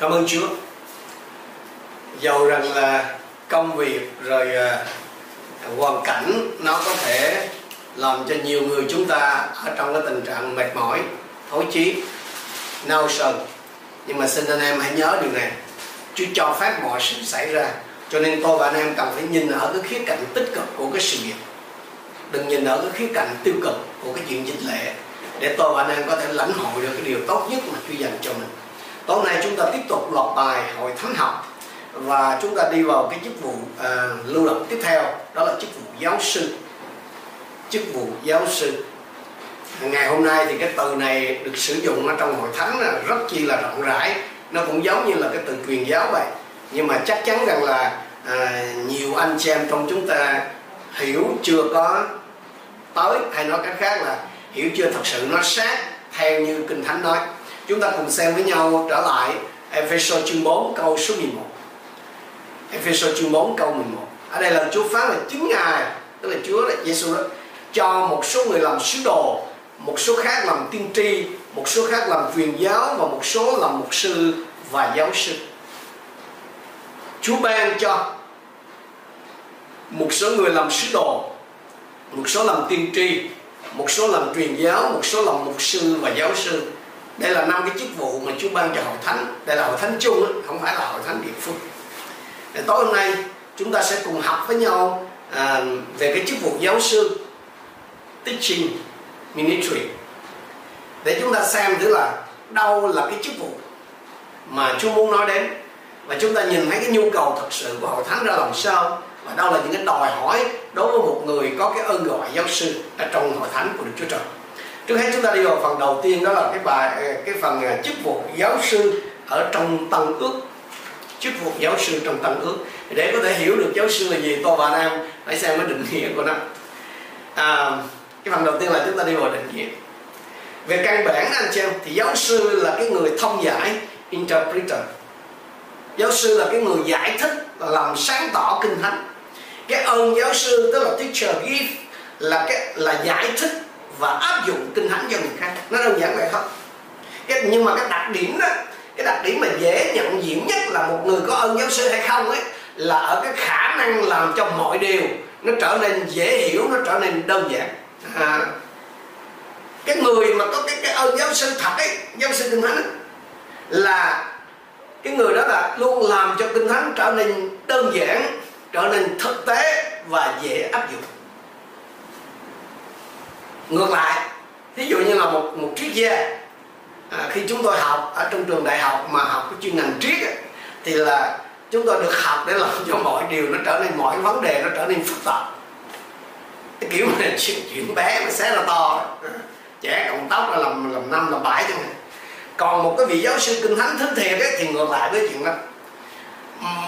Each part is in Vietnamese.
cảm ơn Chúa. Dầu rằng là công việc rồi uh, hoàn cảnh nó có thể làm cho nhiều người chúng ta ở trong cái tình trạng mệt mỏi thối chí nao sần. Nhưng mà xin anh em hãy nhớ điều này. Chúa cho phép mọi sự xảy ra cho nên tôi và anh em cần phải nhìn ở cái khía cạnh tích cực của cái sự việc đừng nhìn ở cái khía cạnh tiêu cực của cái chuyện dịch lệ để tôi và anh em có thể lãnh hội được cái điều tốt nhất mà Chúa dành cho mình tối nay chúng ta tiếp tục loạt bài hội thánh học và chúng ta đi vào cái chức vụ uh, lưu động tiếp theo đó là chức vụ giáo sư. Chức vụ giáo sư. Ngày hôm nay thì cái từ này được sử dụng ở trong hội thánh là rất chi là rộng rãi. Nó cũng giống như là cái từ truyền giáo vậy. Nhưng mà chắc chắn rằng là à, nhiều anh chị em trong chúng ta hiểu chưa có tới hay nói cách khác là hiểu chưa thật sự nó sát theo như kinh thánh nói chúng ta cùng xem với nhau trở lại Ephesos chương 4 câu số 11 Ephesos chương 4 câu 11 ở đây là Chúa phán là chính Ngài, tức là Chúa là Giêsu đó, cho một số người làm sứ đồ, một số khác làm tiên tri, một số khác làm truyền giáo và một số làm mục sư và giáo sư. Chúa ban cho một số người làm sứ đồ, một số làm tiên tri, một số làm truyền giáo, một số làm mục sư và giáo sư đây là năm cái chức vụ mà Chúa ban cho hội thánh. Đây là hội thánh chung không phải là hội thánh địa phương. Để tối hôm nay chúng ta sẽ cùng học với nhau à, về cái chức vụ giáo sư teaching ministry. Để chúng ta xem thử là đâu là cái chức vụ mà Chúa muốn nói đến. Và chúng ta nhìn thấy cái nhu cầu thật sự của hội thánh ra làm sao. Và đâu là những cái đòi hỏi đối với một người có cái ơn gọi giáo sư ở trong hội thánh của Đức Chúa Trời. Trước hết chúng ta đi vào phần đầu tiên đó là cái bài ờ, cái phần ờ, chức vụ giáo sư ở trong tăng ước. Chức vụ giáo sư trong tăng ước. Để có thể hiểu được giáo sư là gì tôi và anh phải hãy xem cái định nghĩa của nó. À, cái phần đầu tiên là chúng ta đi vào định nghĩa. Về căn bản anh chị em thì giáo sư là cái người thông giải interpreter. Giáo sư là cái người giải thích là làm sáng tỏ kinh thánh. Cái ơn giáo sư tức là teacher gift là cái là giải thích và áp dụng kinh thánh cho người khác. Nó đơn giản vậy thôi. Cái, nhưng mà cái đặc điểm đó cái đặc điểm mà dễ nhận diện nhất là một người có ơn giáo sư hay không ấy là ở cái khả năng làm cho mọi điều nó trở nên dễ hiểu nó trở nên đơn giản. À, cái người mà có cái cái ơn giáo sư thật ấy giáo sư kinh thánh ấy, là cái người đó là luôn làm cho kinh thánh trở nên đơn giản trở nên thực tế và dễ áp dụng ngược lại ví dụ như là một một triết gia à, khi chúng tôi học ở trong trường đại học mà học cái chuyên ngành triết ấy, thì là chúng tôi được học để làm cho mọi điều nó trở nên mọi vấn đề nó trở nên phức tạp. Cái kiểu mà chuyện, chuyện bé nó sẽ là to à, trẻ cộng tóc là làm làm năm làm bảy chẳng hạn. Còn một cái vị giáo sư kinh thánh thứ thiệt ấy, thì ngược lại với chuyện đó.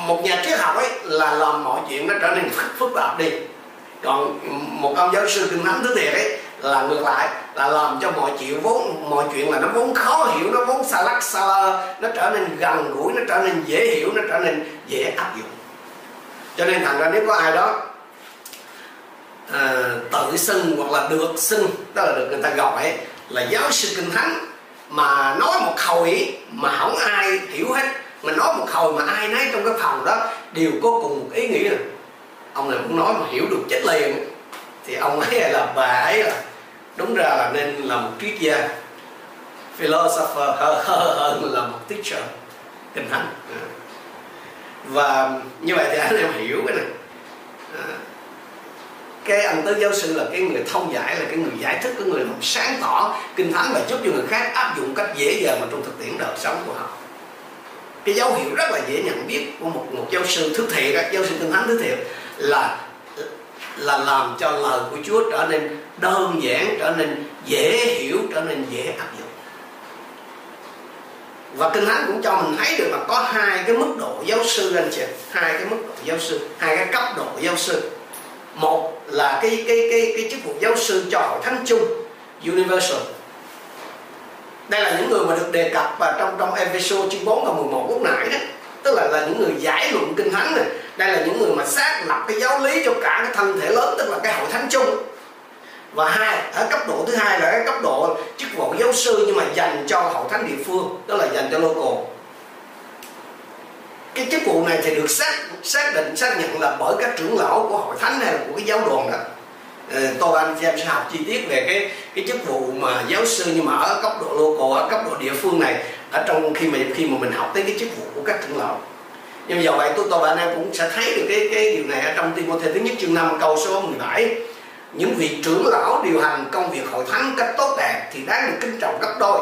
Một nhà triết học ấy là làm mọi chuyện nó trở nên phức, phức tạp đi. Còn một ông giáo sư kinh thánh thứ thiệt ấy là ngược lại là làm cho mọi chuyện vốn mọi chuyện là nó vốn khó hiểu nó vốn xa lắc xa lơ nó trở nên gần gũi nó trở nên dễ hiểu nó trở nên dễ áp dụng. Cho nên thành ra nếu có ai đó à, tự xưng hoặc là được xưng đó là được người ta gọi là giáo sư kinh thánh mà nói một hồi mà không ai hiểu hết mà nói một hồi mà ai nấy trong cái phòng đó đều có cùng một ý nghĩa. Là ông này cũng nói mà hiểu được chết liền thì ông ấy là bà ấy là đúng ra là nên là một triết gia, philosopher hơn là một teacher kinh thánh. Và như vậy thì anh em hiểu cái này. À, cái anh tứ giáo sư là cái người thông giải, là cái người giải thích, cái người làm sáng tỏ kinh thánh và giúp cho người khác áp dụng cách dễ dàng mà trong thực tiễn đời sống của họ. Cái dấu hiệu rất là dễ nhận biết của một một giáo sư thứ thiệt giáo sư kinh thánh thứ thiệt là là làm cho lời của Chúa trở nên đơn giản, trở nên dễ hiểu, trở nên dễ áp dụng. Và kinh thánh cũng cho mình thấy được là có hai cái mức độ giáo sư anh chị hai cái mức độ giáo sư, hai cái cấp độ giáo sư. Một là cái cái cái cái chức vụ giáo sư cho hội thánh chung, universal. Đây là những người mà được đề cập và trong trong episode chương 4 và 11 lúc nãy đó tức là là những người giải luận kinh thánh này. Đây là những người mà xác lập cái giáo lý cho cả cái thân thể lớn, tức là cái hội thánh chung. Và hai, ở cấp độ thứ hai là cái cấp độ chức vụ giáo sư nhưng mà dành cho hội thánh địa phương đó là dành cho local. Cái chức vụ này thì được xác xác định, xác nhận là bởi các trưởng lão của hội thánh hay là của cái giáo đoàn đó. Ờ, tôi anh em sẽ học chi tiết về cái cái chức vụ mà giáo sư nhưng mà ở cấp độ local, ở cấp độ địa phương này ở trong khi mà khi mà mình học tới cái chức vụ của các trưởng lão. Nhưng mà do vậy, tôi tôi và anh em cũng sẽ thấy được cái cái điều này ở trong Timothy thứ nhất chương 5 câu số 17 những vị trưởng lão điều hành công việc hội thánh cách tốt đẹp thì đáng được kính trọng gấp đôi.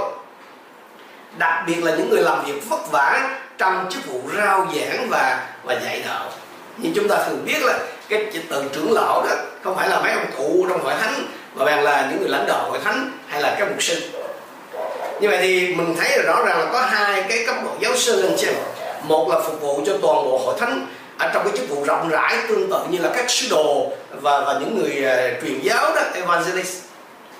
Đặc biệt là những người làm việc vất vả trong chức vụ rao giảng và và dạy đạo. Nhưng chúng ta thường biết là cái từ trưởng lão đó không phải là mấy ông cụ trong hội thánh, mà bằng là những người lãnh đạo hội thánh hay là các mục sư như vậy thì mình thấy là rõ ràng là có hai cái cấp độ giáo sư lên trên. Một là phục vụ cho toàn bộ hội thánh ở trong cái chức vụ rộng rãi tương tự như là các sứ đồ và và những người uh, truyền giáo đó evangelist.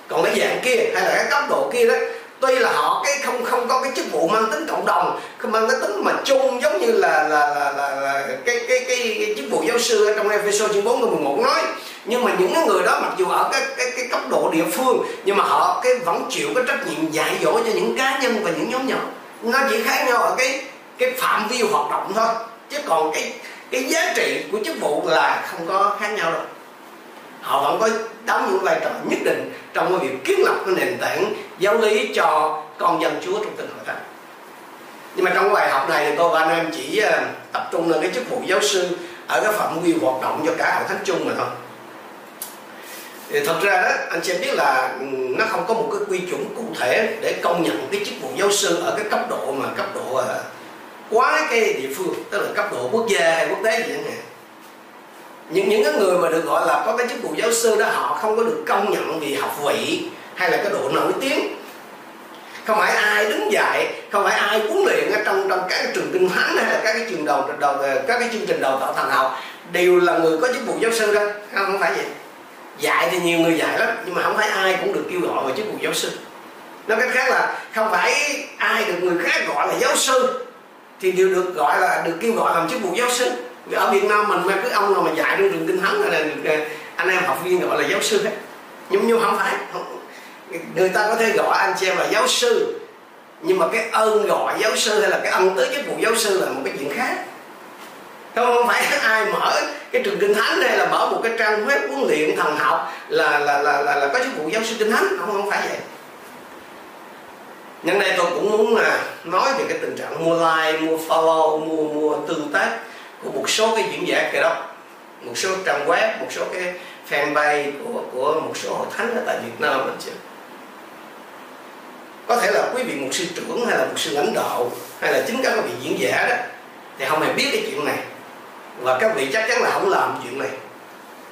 Còn cái dạng kia hay là cái cấp độ kia đó tuy là họ cái không không có cái chức vụ mang tính cộng đồng không mang cái tính mà chung giống như là là là, là, là cái, cái cái cái chức vụ giáo sư ở trong Ephesos chương 4 câu 11 nói. Nhưng mà những người đó mặc dù ở cái cái cái cấp độ địa phương nhưng mà họ cái vẫn chịu cái trách nhiệm dạy dỗ cho những cá nhân và những nhóm nhỏ. Nó chỉ khác nhau ở cái cái phạm vi hoạt động thôi. Chứ còn cái cái giá trị của chức vụ là không có khác nhau đâu. Họ vẫn có đóng những vai trò nhất định trong cái việc kiến lập cái nền tảng giáo lý cho con dân Chúa trong tình hội thánh nhưng mà trong cái bài học này thì tôi và anh em chỉ ờ, tập trung lên cái chức vụ giáo sư ở cái phạm vi hoạt động cho cả hội thánh chung mà thôi. Thì thật ra đó, anh sẽ biết là ừ, nó không có một cái quy chuẩn cụ thể để công nhận cái chức vụ giáo sư ở cái cấp độ mà cấp độ ờ, quá cái địa phương, tức là cấp độ quốc gia hay quốc tế gì chẳng hạn những những cái người mà được gọi là có cái chức vụ giáo sư đó họ không có được công nhận vì học vị hay là cái độ nổi tiếng. Không phải ai đứng dạy không phải ai huấn luyện ở trong trong các cái trường kinh thánh hay là các cái trường đầu đầu các cái chương trình đào tạo thành học. Đều là người có chức vụ giáo sư đó không, không phải vậy. Dạy thì nhiều người dạy lắm nhưng mà không phải ai cũng được kêu gọi vào chức vụ giáo sư. Nói cách khác là không phải ai được người khác gọi là giáo sư thì đều được gọi là được kêu gọi làm chức vụ giáo sư ở Việt Nam mình mà cứ ông nào mà dạy trong trường kinh thánh là à, anh em học viên gọi là giáo sư hết nhưng nhưng không phải không, người ta có thể gọi anh chị em là giáo sư nhưng mà cái ơn gọi giáo sư hay là cái ân tới chức vụ giáo sư là một cái chuyện khác. Không không phải ai mở cái trường kinh thánh hay là mở một cái trang web huấn luyện thần học là là là là, là có chức vụ giáo sư kinh thánh không không phải vậy. Nhân đây tôi cũng muốn là nói về cái tình trạng mua like mua follow mua mua tương tác của một số cái diễn giả kia đó một số trang web, một số cái fanpage của của một số hội thánh ở tại Việt Nam mình chứ. Có thể là quý vị một sư trưởng hay là một sư lãnh đạo hay là chính các vị diễn giả đó, thì không hề biết cái chuyện này. Và các vị chắc chắn là không làm chuyện này.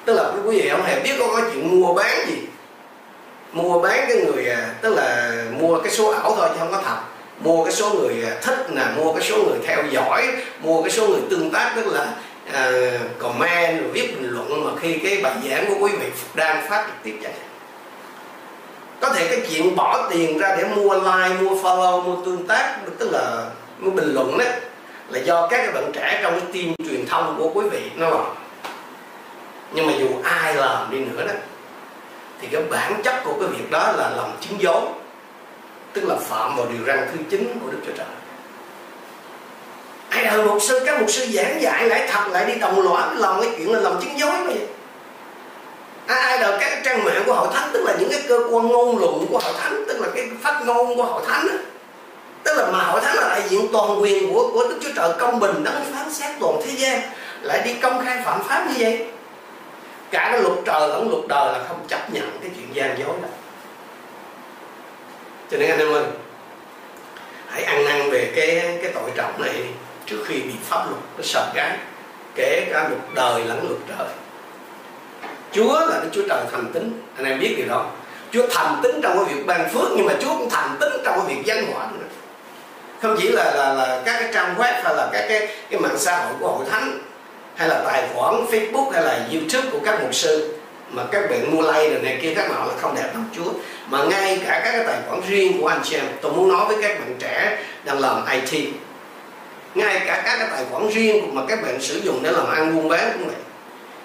Tức là quý vị không hề biết có cái chuyện mua bán gì. Mua bán cái người à, tức là mua cái số ảo thôi chứ không có thật mua cái số người à, thích là mua cái số người theo dõi mua cái số người tương tác tức là uh, comment rồi viết bình luận. Mà khi cái bài giảng của quý vị đang phát trực tiếp vậy. Có thể cái chuyện bỏ tiền ra để mua like mua follow mua tương tác tức là mua bình luận đấy là do các cái bạn trẻ trong cái team truyền thông của quý vị nó làm. Nhưng mà dù ai làm đi nữa đó thì cái bản chất của cái việc đó là làm chứng dối tức là phạm vào điều răn thứ chín của đức chúa trời. Ai đời một sư các một sư giảng dạy lại thật lại đi đồng loạt làm cái chuyện là làm chứng dối mà vậy? Ai, ai đời các trang mạng của hội thánh tức là những cái cơ quan ngôn luận của hội thánh tức là cái phát ngôn của hội thánh đó. tức là mà hội thánh là đại diện toàn quyền của của đức chúa trời công bình đấng phán xét toàn thế gian lại đi công khai phạm pháp như vậy? Cả cái luật trời lẫn luật đời là không chấp nhận cái chuyện gian dối đâu cho nên anh em ơi, hãy ăn năn về cái cái tội trọng này trước khi bị pháp luật nó sờ cái kể cả luật đời lẫn luật trời. Chúa là cái Chúa trời thành tính anh em biết điều đó. Chúa thành tính trong cái việc ban phước, nhưng mà Chúa cũng thành tính trong cái việc danh hỏa nữa. Không chỉ là là là các cái trang web hay là các cái cái mạng xã hội của hội thánh, hay là tài khoản Facebook hay là YouTube của các mục sư mà các bạn mua like rồi này kia, các nọ là không đẹp bằng Chúa mà ngay cả các cái tài khoản riêng của anh chị em, tôi muốn nói với các bạn trẻ đang làm IT ngay cả các cái tài khoản riêng mà các bạn sử dụng để làm ăn buôn bán cũng vậy.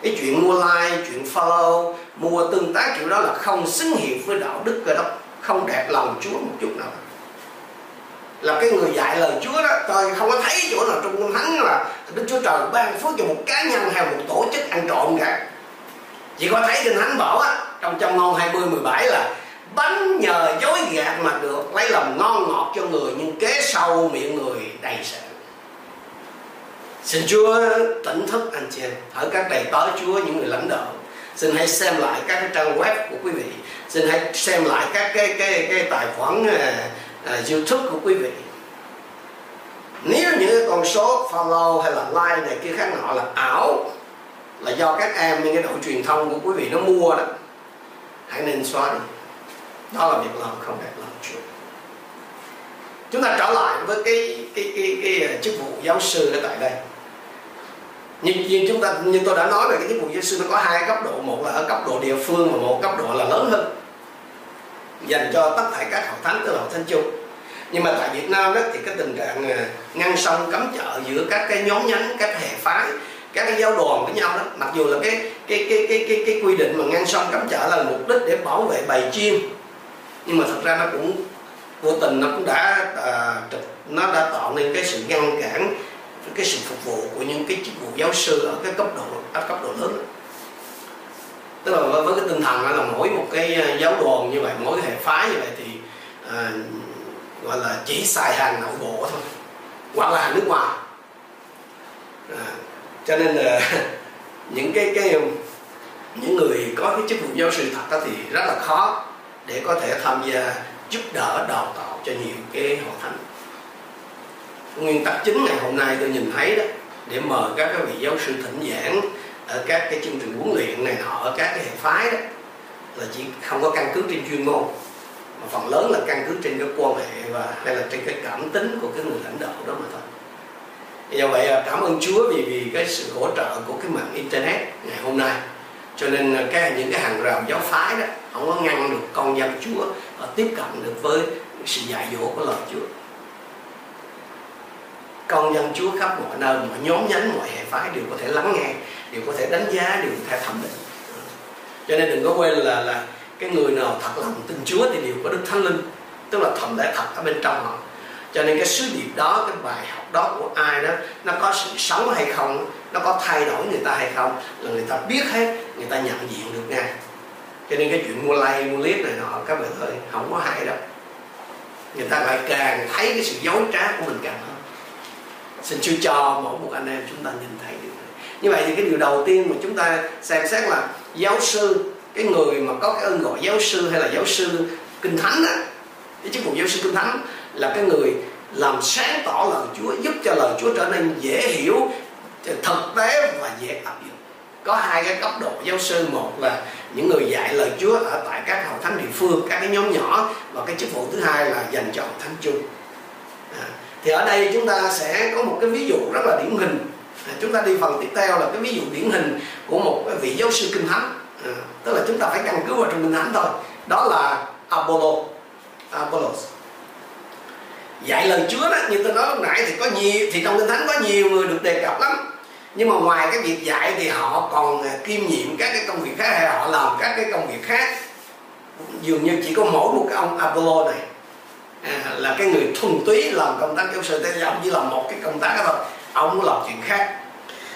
Cái chuyện mua like, chuyện follow, mua tương tác kiểu đó là không xứng hiệp với đạo đức cơ đốc, không đẹp lòng Chúa một chút nào. Là cái người dạy lời Chúa đó, tôi không có thấy chỗ nào trong kinh thánh là Đức Chúa Trời ban phước cho một cá nhân hay một tổ chức ăn trộm cả chỉ có thấy kinh thánh bảo á trong trong ngôn 20 17 là bánh nhờ dối gạt mà được lấy lòng ngon ngọt cho người nhưng kế sau miệng người đầy sự xin Chúa tỉnh thức anh chị em ở các đầy tớ Chúa những người lãnh đạo. Xin hãy xem lại các cái trang web của quý vị. Xin hãy xem lại các cái cái cái tài khoản uh, uh, YouTube của quý vị. Nếu những cái con số follow hay là like này kia khác nọ là ảo là do các em những cái đội truyền thông của quý vị nó mua đó. Hãy nên xóa đi. Đó là việc làm không đẹp làm Chúa chúng ta trở lại với cái cái cái cái, cái chức vụ giáo sư ở tại đây. Như, như chúng ta như tôi đã nói về cái chức vụ giáo sư nó có hai cấp độ. Một là ở cấp độ địa phương và một cấp độ là lớn hơn. Dành cho tất cả các học thánh tức là học thánh chung. Nhưng mà tại Việt Nam đó thì cái tình trạng ờ, ngăn sông cấm chợ giữa các cái nhóm nhánh các hệ phái các cái giáo đoàn với nhau đó mặc dù là cái cái cái cái cái, cái quy định mà ngăn sông cấm chợ là mục đích để bảo vệ bầy chiên nhưng mà thật ra nó cũng vô tình nó cũng đã à, nó đã tạo nên cái sự ngăn cản cái sự phục vụ của những cái chức vụ giáo sư ở cái cấp độ ở cấp độ lớn. Tức là với, với cái tinh thần là mỗi một cái à, giáo đoàn như vậy mỗi cái hệ phái như vậy thì à, gọi là chỉ xài hàng nội bộ thôi hoặc là hàng nước ngoài. À, cho nên là những cái cái um, những người có cái chức vụ giáo sư thật đó thì rất là khó để có thể tham gia giúp đỡ, đào tạo cho nhiều cái hội thánh. Nguyên tắc chính ngày hôm nay tôi nhìn thấy đó, để mời các vị giáo sư thỉnh giảng ở các cái chương trình huấn luyện này nọ, ở các cái hệ phái đó, là chỉ không có căn cứ trên chuyên môn, mà phần lớn là căn cứ trên cái quan hệ và, hay là trên cái cảm tính của cái người lãnh đạo đó mà thôi do vậy à, cảm ơn Chúa vì vì cái sự hỗ trợ của cái mạng internet ngày hôm nay. Cho nên à, cái, những cái hàng rào giáo phái đó, không có ngăn được con dân Chúa tiếp cận được với sự dạy dỗ của lời Chúa. Con dân Chúa khắp mọi nơi, mọi nhóm nhánh, mọi hệ phái đều có thể lắng nghe, đều có thể đánh giá, đều có thể thẩm định. Cho nên đừng có quên là là cái người nào thật lòng tin Chúa thì đều có Đức Thánh Linh, tức là thẩm lẽ thật ở bên trong họ. Cho nên cái sứ điệp đó, cái bài học đó của ai đó, nó có sự sống hay không, nó có thay đổi người ta hay không, là người ta biết hết, người ta nhận diện được ngay. Cho nên cái chuyện mua like, mua liếc này nọ, các bạn ơi, không có hay đâu. Người ta lại càng thấy cái sự dối trá của mình càng hơn. Xin chưa cho mỗi một anh em chúng ta nhìn thấy điều này. Như vậy thì cái điều đầu tiên mà chúng ta xem xét là giáo sư, cái người mà có cái ơn gọi giáo sư hay là giáo sư kinh thánh á, cái chức vụ giáo sư kinh thánh là cái người làm sáng tỏ lời Chúa giúp cho lời Chúa trở nên dễ hiểu thực tế và dễ áp dụng. Có hai cái cấp độ giáo sư một là những người dạy lời Chúa ở tại các hội thánh địa phương các cái nhóm nhỏ và cái chức vụ thứ hai là dành cho hội thánh chung. À, thì ở đây chúng ta sẽ có một cái ví dụ rất là điển hình. À, chúng ta đi phần tiếp theo là cái ví dụ điển hình của một cái vị giáo sư kinh thánh. À, tức là chúng ta phải căn cứ vào trong kinh thánh thôi. Đó là Apollo Apollos dạy lời Chúa đó như tôi nói lúc nãy thì có nhiều thì trong kinh thánh có nhiều người được đề cập lắm. Nhưng mà ngoài cái việc dạy thì họ còn à, kiêm nhiệm các cái công việc khác hay họ làm các cái công việc khác. Dường như chỉ có mỗi một cái ông Apollo này à, là cái người thuần túy làm công tác giáo sư thế ông chỉ làm một cái công tác đó thôi. Ông muốn làm chuyện khác.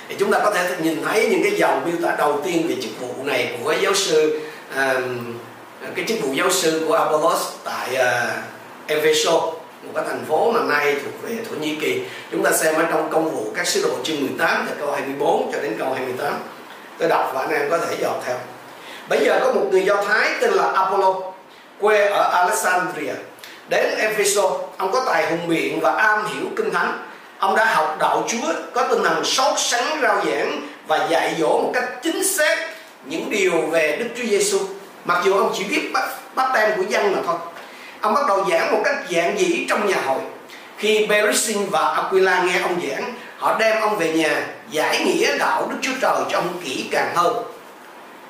Thì chúng ta có thể nhìn thấy những cái dòng miêu tả đầu tiên về chức vụ này của giáo sư à, cái chức vụ giáo sư của Apollos tại à, uh, Ephesus cái thành phố mà nay thuộc về Thổ Nhĩ Kỳ. Chúng ta xem ở trong công vụ các sứ đồ chương 18 từ câu 24 cho đến câu 28 tôi đọc và anh em có thể dò theo. Bây giờ có một người Do Thái tên là Apollo quê ở Alexandria đến Ephesus. Ông có tài hùng biện và am hiểu kinh thánh. Ông đã học đạo Chúa có tinh thần sốt sắng rao giảng và dạy dỗ một cách chính xác những điều về Đức Chúa Giêsu mặc dù ông chỉ biết bắt, bắt tem của dân mà thôi ông bắt đầu giảng một cách dạng dĩ trong nhà hội. Khi Berisin và Aquila nghe ông giảng, họ đem ông về nhà giải nghĩa đạo Đức Chúa Trời cho ông kỹ càng hơn.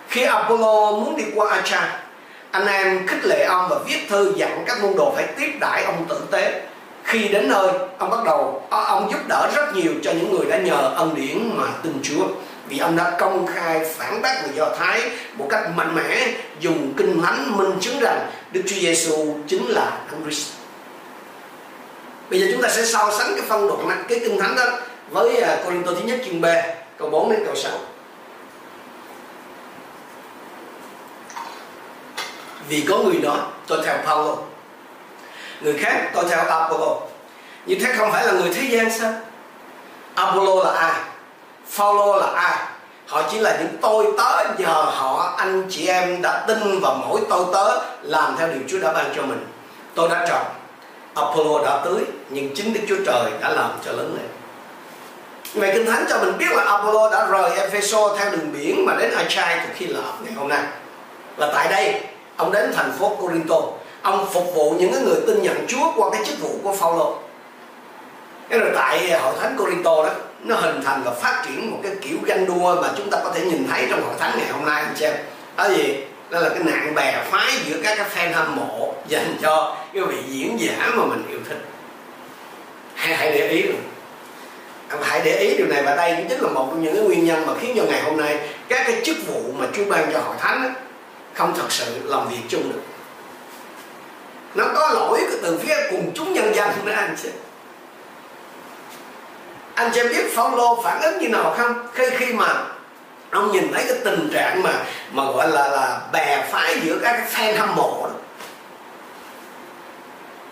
Khi Apollo muốn đi qua Acha, anh em khích lệ ông và viết thư dặn các môn đồ phải tiếp đãi ông tử tế. Khi đến nơi, ông bắt đầu à, ông giúp đỡ rất nhiều cho những người đã nhờ ân điển mà tin Chúa vì ông đã công khai phản bác người Do Thái một cách mạnh mẽ dùng kinh thánh minh chứng rằng Đức Chúa Giêsu chính là Đấng Christ. bây giờ chúng ta sẽ so sánh cái phân đoạn cái kinh thánh đó với à, Corinto thứ nhất chương B câu 4 đến câu 6 vì có người nói tôi theo Paulo. Người khác tôi theo Apollo. Như thế không phải là người thế gian sao? Apollo là ai? Follow là ai họ chỉ là những tôi tớ giờ họ anh chị em đã tin vào mỗi tôi tớ làm theo điều Chúa đã ban cho mình tôi đã trồng Apollo đã tưới nhưng chính Đức Chúa Trời đã làm cho lớn lên Vậy Kinh Thánh cho mình biết là Apollo đã rời Epheso theo đường biển mà đến Achai từ khi Lạp ngày hôm nay. Và tại đây, ông đến thành phố Corinto. Ông phục vụ những người tin nhận Chúa qua cái chức vụ của Phaolô. Cái rồi tại hội thánh Corinto đó nó hình thành và phát triển một cái kiểu ganh đua mà chúng ta có thể nhìn thấy trong hội thánh ngày hôm nay anh xem. Đó gì? Đó là cái nạn bè phái giữa các cái fan hâm mộ dành cho cái vị diễn giả mà mình yêu thích. Hãy, hãy để ý rồi hãy để ý điều này và đây cũng chính là một trong những cái nguyên nhân mà khiến cho ngày hôm nay các cái chức vụ mà Chúa ban cho hội thánh ấy, không thật sự làm việc chung được nó có lỗi từ phía cùng chúng nhân dân nữa anh chị anh chị biết Phaolô phản ứng như nào không? Khi khi mà ông nhìn thấy cái tình trạng mà mà gọi là là bè phái giữa các cái fan hâm mộ đó.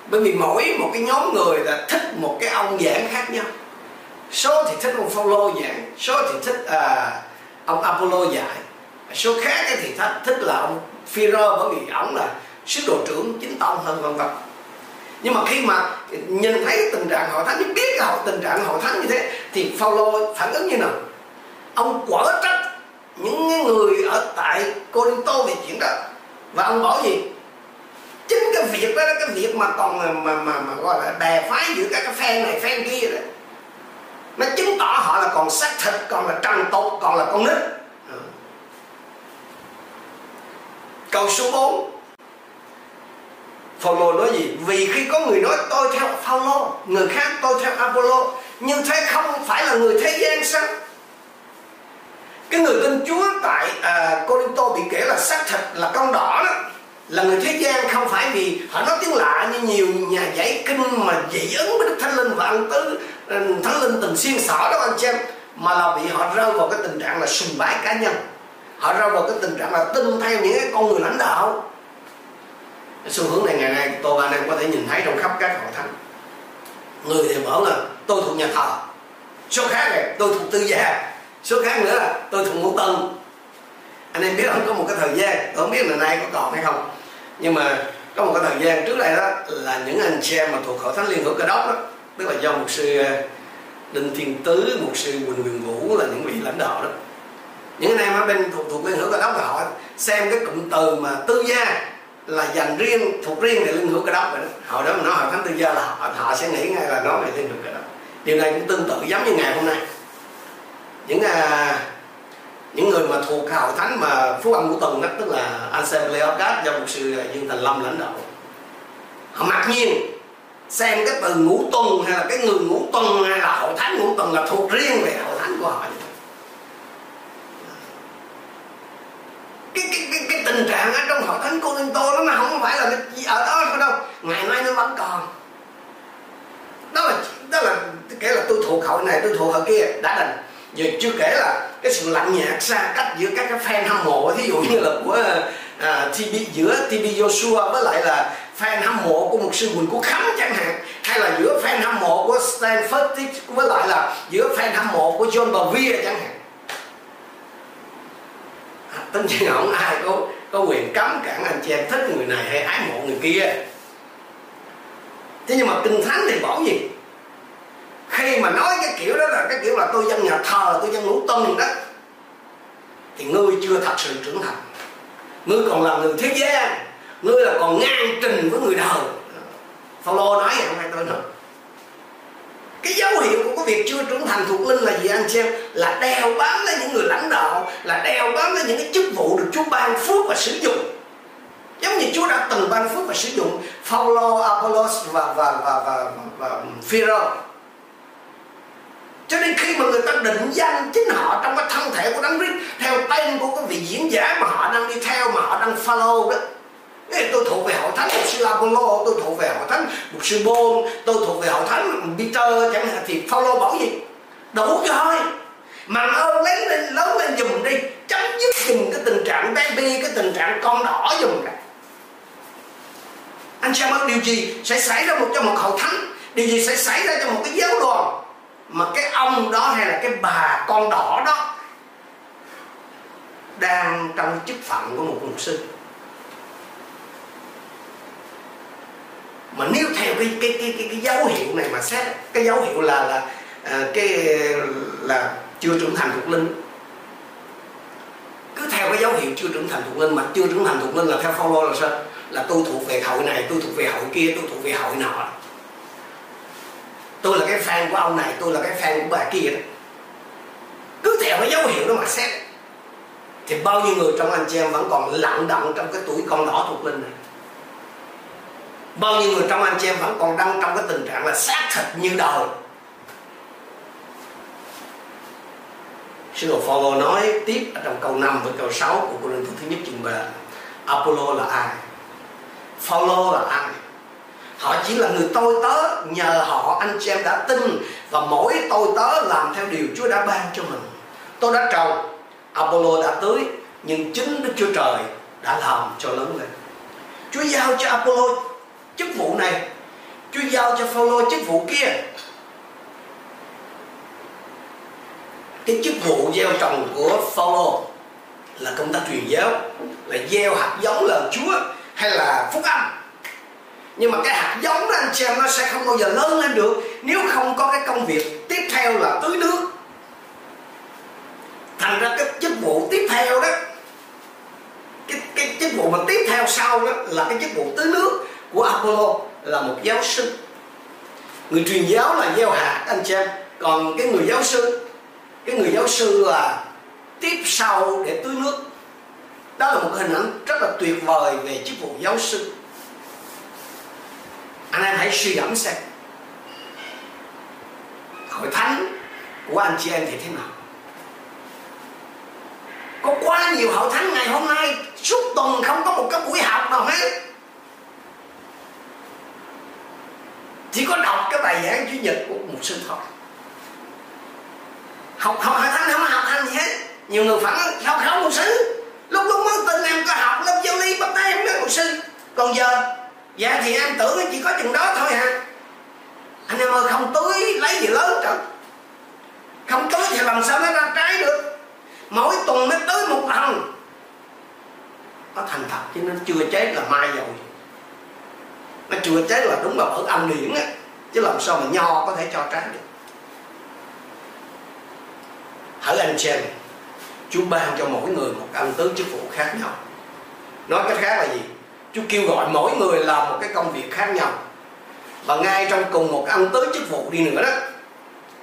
Bởi vì mỗi một cái nhóm người là thích một cái ông giảng khác nhau. Số thì thích ông Phaolô giảng số thì thích à, ông Apollo dạy. Số khác thì thích, thích là ông Phi-rơ bởi vì ông là sứ đồ trưởng chính tông hơn vân vân nhưng mà khi mà nhìn thấy tình trạng hội thánh biết là tình trạng hội thánh như thế thì Phaolô phản ứng như nào? Ông quở trách những người ở tại Corinto về chuyện đó. Và ông bảo gì? Chính cái việc đó cái việc mà còn mà mà, mà, mà gọi là bè phái giữa các cái fan này fan kia đó. Nó chứng tỏ họ là còn xác thịt còn là trần tục còn là con nít. Câu số 4 Phaolô nói gì? Vì khi có người nói tôi theo Phaolô người khác tôi theo Apollo nhưng thế không phải là người thế gian sao? Cái người tin Chúa tại à, Corinto bị kể là xác thịt là con đỏ đó là người thế gian không phải vì họ nói tiếng lạ như nhiều nhà giải kinh mà dị ứng với Đức Thánh Linh và ăn tứ à, Thánh Linh từng xuyên xỏ đó anh xem mà là bị họ rơi vào cái tình trạng là sùng bái cá nhân. Họ rơi vào cái tình trạng là tin theo những cái con người lãnh đạo xu hướng này ngày nay tôi và anh em có thể nhìn thấy trong khắp các hội thánh. Người thì bảo là, tôi thuộc nhà thờ. Số khác này, tôi thuộc tư gia. Số khác nữa là, tôi thuộc ngũ tân anh em biết không, có một cái thời gian, tôi không biết là nay có còn hay không, nhưng mà có một cái thời gian trước đây đó là những anh chị em mà thuộc hội thánh liên hữu cơ đốc đó, tức là do một sư ờ, đinh thiên tứ, một sư quỳnh quyền vũ là những vị lãnh đạo đó. Những anh em ở bên thuộc thuộc liên hữu cơ đốc là họ xem cái cụm từ mà tư gia là dành riêng thuộc riêng về linh hữu cơ đốc rồi đó. Hồi đó mà nói hội thánh tư gia là họ, họ sẽ nghĩ ngay là nói về linh hữu cơ đốc điều này cũng tương tự giống như ngày hôm nay. Những à, những người mà thuộc hào thánh mà phú âm của tuần đó tức là Anselm Leocat do một sư à, Dương Thành Lâm lãnh đạo. Họ mặc nhiên xem cái từ ngũ tuần hay là cái người ngũ tuần hay là hội thánh ngũ tuần là thuộc riêng về hội thánh của họ. Cái, cái, cái, cái tình trạng ở trong hội thánh cô Linh Tô đó mà không phải là cái ở đó thôi đâu. Ngày mai nó vẫn còn. Đó là đó là kể là tôi thuộc hội này tôi thuộc hội kia đã đành. Giờ chưa kể là cái sự lạnh nhạt xa cách giữa các cái fan hâm mộ thí dụ như là của à, TB giữa TB Joshua với lại là fan hâm mộ của một sư Huỳnh của Khánh chẳng hạn hay là giữa fan hâm mộ của Stanford với lại là giữa fan hâm mộ của John Bevere chẳng hạn tất nhiên không ai có có quyền cấm cản anh chị em thích người này hay ái mộ người kia. Thế nhưng mà kinh thánh thì bảo gì? Khi mà nói cái kiểu đó là cái kiểu là tôi dân nhà thờ, tôi dân ngũ tân đó thì ngươi chưa thật sự trưởng thành. Ngươi còn là người thế gian, ngươi là còn ngang trình với người đời. Phaolô nói vậy không phải tôi nói cái dấu hiệu của cái việc chưa trưởng thành thuộc linh là gì anh xem là đeo bám lấy những người lãnh đạo là đeo bám lấy những cái chức vụ được Chúa ban phước và sử dụng. Giống như Chúa đã từng ban phước và sử dụng Paulo Apollos và và và và, và, và Phêrô. Cho nên khi mà người ta định danh chính họ trong cái thân thể của đấng Christ theo tên của cái vị diễn giả mà họ đang đi theo mà họ đang follow đó tôi thuộc về hội thánh, một sư Apollo tôi thuộc về hội thánh, một mục sư bôn, tôi thuộc về hội thánh, Peter, chẳng hạn, thì Phaolô bảo gì? Đủ rồi mà ơn lấy lên, lớn lên dùm đi, chấm dứt dùm cái tình trạng baby, cái tình trạng con đỏ dùm ra anh xem điều gì sẽ xảy ra một cho một hội thánh? Điều gì sẽ xảy ra cho một cái giáo đoàn mà cái ông đó hay là cái bà con đỏ đó đang trong chức phận của một mục sư? Mà nếu theo cái cái cái cái, cái dấu hiệu này mà xét cái dấu hiệu là là à, cái là chưa trưởng thành thuộc linh cứ theo cái dấu hiệu chưa trưởng thành thuộc linh mà chưa trưởng thành thuộc linh là theo follow là sao? Là tôi thuộc về hội này tôi thuộc về hội kia tôi thuộc về hội nọ. Tôi là cái fan của ông này tôi là cái fan của bà kia đó. Cứ theo cái dấu hiệu đó mà xét. Thì bao nhiêu người trong anh chị em vẫn còn lặng động trong cái tuổi con đỏ thuộc linh này? Bao nhiêu người trong anh chị em vẫn còn đang trong cái tình trạng là xác thịt như đời sư đồ Phaolô nói tiếp ở trong câu 5 với câu 6 của Cô Linh thứ nhất chương 3 Apollo là ai? Phaolô là ai? Họ chỉ là người tôi tớ, Nhờ họ anh chị em đã tin Và mỗi tôi tớ làm theo điều Chúa đã ban cho mình Tôi đã trồng Apollo đã tưới, Nhưng chính Đức Chúa Trời đã làm cho lớn lên Chúa giao cho Apollo chức vụ này Chúa giao cho Phaolô chức vụ kia. Cái chức vụ gieo trồng của Phaolô là công tác truyền giáo là gieo hạt giống lời Chúa hay là phúc âm. Nhưng mà cái hạt giống đó anh chị em nó sẽ không bao giờ lớn lên được nếu không có cái công việc tiếp theo là tưới nước. Thành ra cái chức vụ tiếp theo đó cái, cái chức vụ mà tiếp theo sau đó là cái chức vụ tưới nước của Apollo là một giáo sư. Người truyền giáo là gieo hạt, anh chị em. Còn cái người giáo sư, cái người giáo sư là tiếp sau để tưới nước. Đó là một hình ảnh rất là tuyệt vời về chức vụ giáo sư. Anh em hãy suy gẫm xem. Hội thánh của anh chị em thì thế nào? Có quá nhiều hội thánh ngày hôm nay, suốt tuần không có một cái buổi học nào hết. Chỉ có đọc cái bài giảng chủ nhật của một sư thôi học học hội thánh không học hành gì hết. Nhiều người phản học không một sư. Lúc lúc mới tin em có học, lớp giáo lý bắt tay em nói một sư. Còn giờ dạ thì em tưởng chỉ có chừng đó thôi hả anh em ơi, không tưới lấy gì lớn trời không tưới thì làm sao nó ra trái được. Mỗi tuần mới tưới một lần. Nó thành thật chứ nó chưa chết là mai rồi mà chưa trái là đúng là ở âm điển á. Chứ làm sao mà nho có thể cho trái được. Hỡi anh xem, Chúa ban cho mỗi người một ân tứ chức vụ khác nhau. Nói cách khác là gì? Chúa kêu gọi mỗi người làm một cái công việc khác nhau. Và ngay trong cùng một ân tứ chức vụ đi nữa đó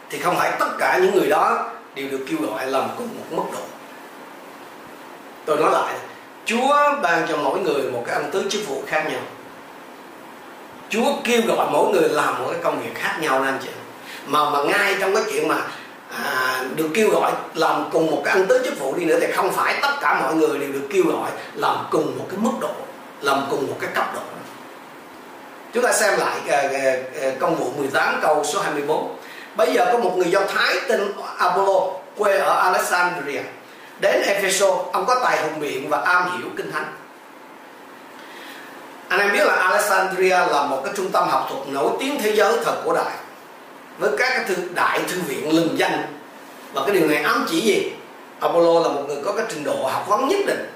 thì không phải tất cả những người đó đều được kêu gọi làm cùng một mức độ. Tôi nói lại Chúa ban cho mỗi người một cái ân tứ chức vụ khác nhau. Chúa kêu gọi mỗi người làm một cái công việc khác nhau anh chị. Mà mà ngay trong cái chuyện mà à, được kêu gọi làm cùng một cái ăn tới chức vụ đi nữa thì không phải tất cả mọi người đều được kêu gọi làm cùng một cái mức độ làm cùng một cái cấp độ. Chúng ta xem lại à, à, à, công vụ 18 câu số 24 bây giờ có một người do thái tên Apollo quê ở Alexandria. Đến Ephesus ông có tài hùng biện và am hiểu kinh thánh anh em biết là Alexandria là một cái trung tâm học thuật nổi tiếng thế giới thời cổ đại. Với các cái thư, đại thư viện lừng danh. Và cái điều này ám chỉ gì? Apollo là một người có cái trình độ học vấn nhất định.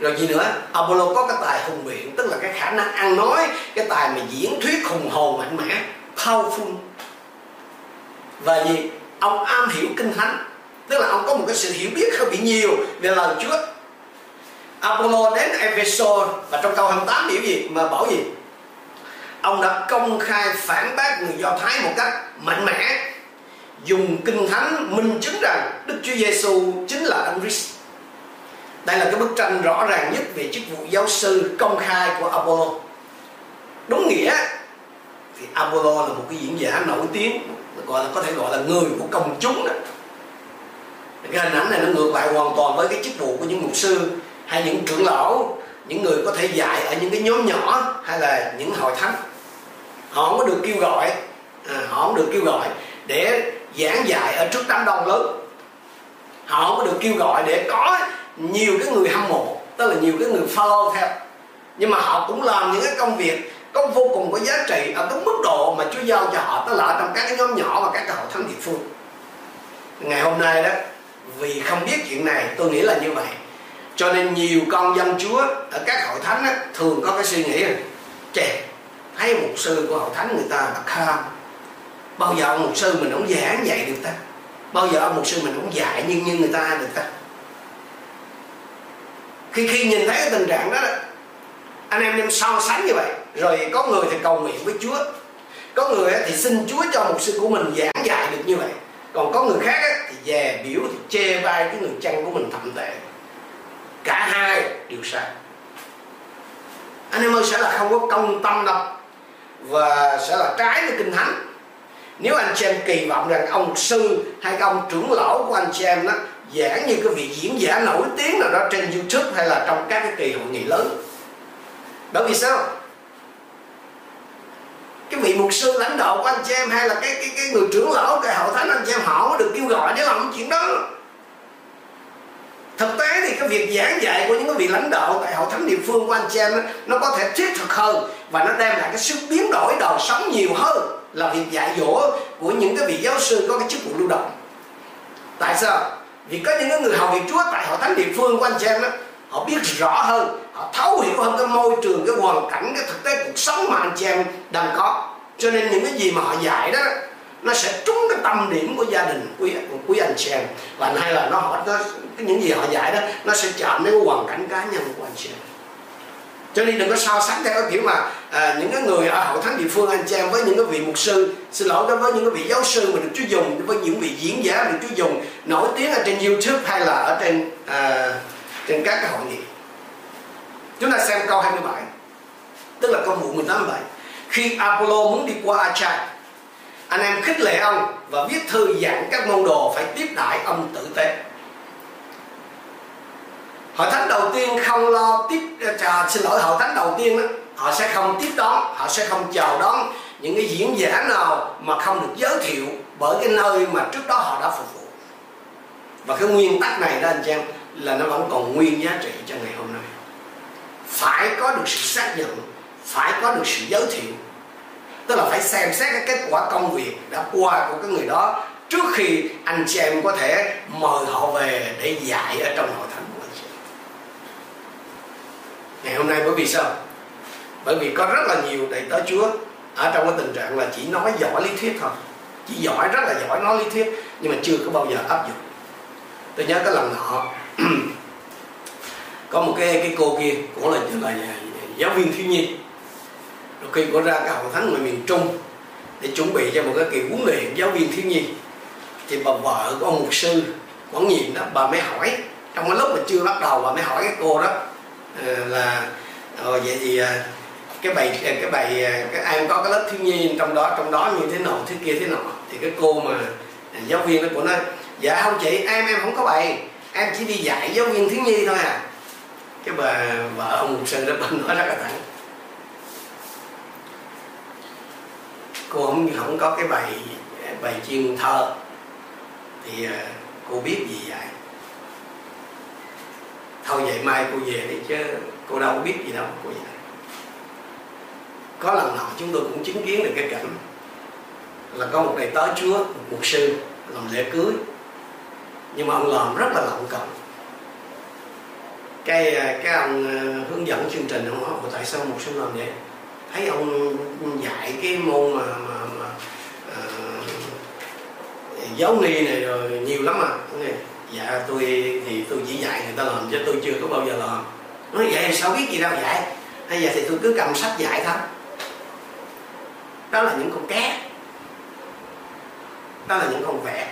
Rồi gì nữa? Apollo có cái tài hùng biện tức là cái khả năng ăn nói cái tài mà diễn thuyết hùng hồn mạnh mẽ powerful. Và gì? Ông am hiểu kinh thánh. Tức là ông có một cái sự hiểu biết hơi bị nhiều về lời Chúa Apollo đến Ephesus và trong câu 28 biểu gì mà bảo gì ông đã công khai phản bác người Do Thái một cách mạnh mẽ, dùng kinh thánh minh chứng rằng Đức Chúa Giêsu chính là Đấng Christ. Đây là cái bức tranh rõ ràng nhất về chức vụ giáo sư công khai của Apollo. Đúng nghĩa, thì Apollo là một cái diễn giả nổi tiếng, gọi là có thể gọi là người của công chúng đó. Cái hình ảnh này nó ngược lại hoàn toàn với cái chức vụ của những mục sư hay những trưởng lão những người có thể dạy ở những cái nhóm nhỏ hay là những hội thánh. Họ không có được kêu gọi à, họ không được kêu gọi để giảng dạy ở trước đám đông lớn. Họ không có được kêu gọi để có nhiều cái người hâm mộ tức là nhiều cái người follow theo. Nhưng mà họ cũng làm những cái công việc có vô cùng có giá trị ở cái mức độ mà Chúa giao cho họ tức là ở trong các cái nhóm nhỏ và các cái hội thánh địa phương. Ngày hôm nay đó vì không biết chuyện này tôi nghĩ là như vậy cho nên nhiều con dân Chúa ở các hội thánh á, thường có cái suy nghĩ là chè thấy một sư của hội thánh người ta là kham. Bao giờ ông mục sư mình không giảng dạy được ta? Bao giờ ông mục sư mình không dạy nhưng như người ta được ta? Khi khi nhìn thấy cái tình trạng đó anh em nên so sánh như vậy. Rồi có người thì cầu nguyện với Chúa. Có người thì xin Chúa cho mục sư của mình giảng dạy được như vậy. Còn có người khác thì dè biểu thì chê bai cái người chăn của mình thậm tệ cả hai đều sai. Anh em ơi, sẽ là không có công tâm đâu. Và sẽ là trái với kinh thánh. Nếu anh chị em kỳ vọng rằng ông sư hay cái ông trưởng lão của anh chị em đó giảng như cái vị diễn giả nổi tiếng nào đó trên youtube hay là trong các cái kỳ hội nghị lớn. Bởi vì sao? Cái vị mục sư lãnh đạo của anh chị em hay là cái cái cái người trưởng lão, cái hội thánh anh chị em, họ được kêu gọi để làm chuyện đó thực tế thì cái việc giảng dạy của những cái vị lãnh đạo tại hội thánh địa phương của anh chị em đó, nó có thể thiết thực hơn và nó đem lại cái sức biến đổi đời sống nhiều hơn là việc dạy dỗ của những cái vị giáo sư có cái chức vụ lưu động. Tại sao? Vì có những cái người học việc chúa tại hội thánh địa phương của anh chị em đó họ biết rõ hơn họ thấu hiểu hơn cái môi trường cái hoàn cảnh cái thực tế cuộc sống mà anh chị em đang có. Cho nên những cái gì mà họ dạy đó nó sẽ trúng cái tâm điểm của gia đình quý quý anh chị em. Và hay là nó nó những gì họ dạy đó nó sẽ chạm đến hoàn cảnh cá nhân của anh chị em. Cho nên đừng có so sánh theo cái kiểu mà à, những cái người ở hậu thánh địa phương anh chị em với những cái vị mục sư. Xin lỗi đó với những cái vị giáo sư mà được chú dùng với những vị diễn giả được chú dùng nổi tiếng ở trên YouTube hay là ở trên à, trên các cái hội nghị. Chúng ta xem câu 27 tức là câu vụ 18 vậy khi Apollo muốn đi qua Achai anh em khích lệ ông và viết thư dặn các môn đồ phải tiếp đãi ông tử tế. Hội thánh đầu tiên không lo tiếp à, xin lỗi hội thánh đầu tiên đó, họ sẽ không tiếp đón họ sẽ không chào đón những cái diễn giả nào mà không được giới thiệu bởi cái nơi mà trước đó họ đã phục vụ. Và cái nguyên tắc này đó anh chị em là nó vẫn còn nguyên giá trị cho ngày hôm nay. Phải có được sự xác nhận phải có được sự giới thiệu tức là phải xem xét cái kết quả công việc đã qua của cái người đó trước khi anh chị em có thể mời họ về để dạy ở trong hội thánh của anh chị ngày hôm nay bởi vì sao? Bởi vì có rất là nhiều đầy tớ chúa ở trong cái tình trạng là chỉ nói giỏi lý thuyết thôi. Chỉ giỏi, rất là giỏi nói lý thuyết, nhưng mà chưa có bao giờ áp dụng. Tôi nhớ cái lần nọ, có một cái cái cô kia cũng là là giáo viên thiếu nhi rồi khi có ra cái hội thánh ngoài miền trung để chuẩn bị cho một cái kỳ huấn luyện giáo viên thiếu nhi thì bà vợ của ông mục sư quản nhìn đó bà mới hỏi. Trong cái lúc mà chưa bắt đầu bà mới hỏi cái cô đó ờ, là ờ, vậy thì ờ, cái bài ờ, cái bài cái em có cái lớp thiếu nhi trong đó trong đó như thế nào thế kia thế nọ. Thì cái cô mà giáo viên đó của nó dạ không chị em em không có bài. Em chỉ đi dạy giáo viên thiếu nhi thôi à. Cái bà vợ ông mục sư đó bà nói rất là thẳng. Cô không không có cái bài bài chuyên thơ. Thì ờ, cô biết gì vậy? Thôi vậy mai cô về đi chứ cô đâu biết gì đâu, cô vậy có lần nào chúng tôi cũng chứng kiến được cái cảnh là có một đầy tớ chúa, một mục sư làm lễ cưới. Nhưng mà ông làm rất là lộng cộng cái ờ, cái ông ờ, hướng dẫn chương trình ông hỏi tại sao một sư làm vậy? Thấy ông dạy cái môn mà, mà, mà uh, giáo ni này rồi nhiều lắm à. Dạ tôi thì tôi chỉ dạy người ta làm chứ tôi chưa có bao giờ làm. Nói vậy sao biết gì đâu dạy. Hay giờ thì tôi cứ cầm sách dạy thôi. Đó là những con cá đó là những con vẹt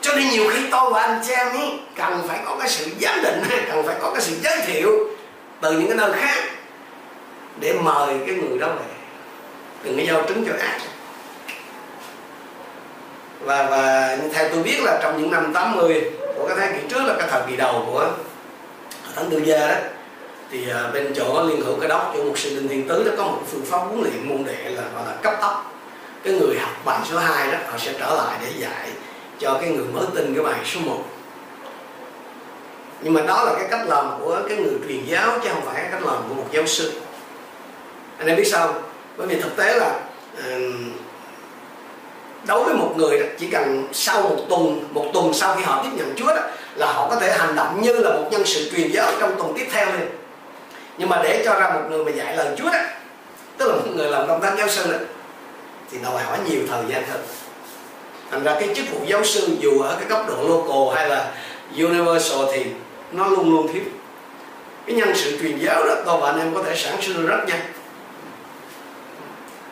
cho nên nhiều khi tôi và anh chị em ấy cần phải có cái sự giám định cần phải có cái sự giới thiệu từ những cái nơi khác để mời cái người đó về. Đừng có giao trứng cho ác. Và và theo tôi biết là trong những năm 80 của cái thế kỷ trước là cái thời kỳ đầu của thánh tư gia đó, thì à, bên chỗ liên hữu cái đốc, chỗ một sư đinh thiên tứ nó có một phương pháp huấn luyện môn đệ là gọi là cấp tốc. Cái người học bài số 2 đó, họ sẽ trở lại để dạy cho cái người mới tin cái bài số 1 nhưng mà đó là cái cách làm của cái người truyền giáo, chứ không phải cái cách làm của một giáo sư anh em biết sao bởi vì thực tế là đối với một người đó, chỉ cần sau một tuần một tuần sau khi họ tiếp nhận Chúa đó là họ có thể hành động như là một nhân sự truyền giáo trong tuần tiếp theo liền. Nhưng mà để cho ra một người mà dạy lời Chúa đó tức là một người làm công tác giáo sư đó thì đòi hỏi nhiều thời gian hơn. Thành ra cái chức vụ giáo sư dù ở cái cấp độ local hay là universal thì nó luôn luôn thiếu. Cái nhân sự truyền giáo đó tôi và anh em có thể sản sinh rất nhanh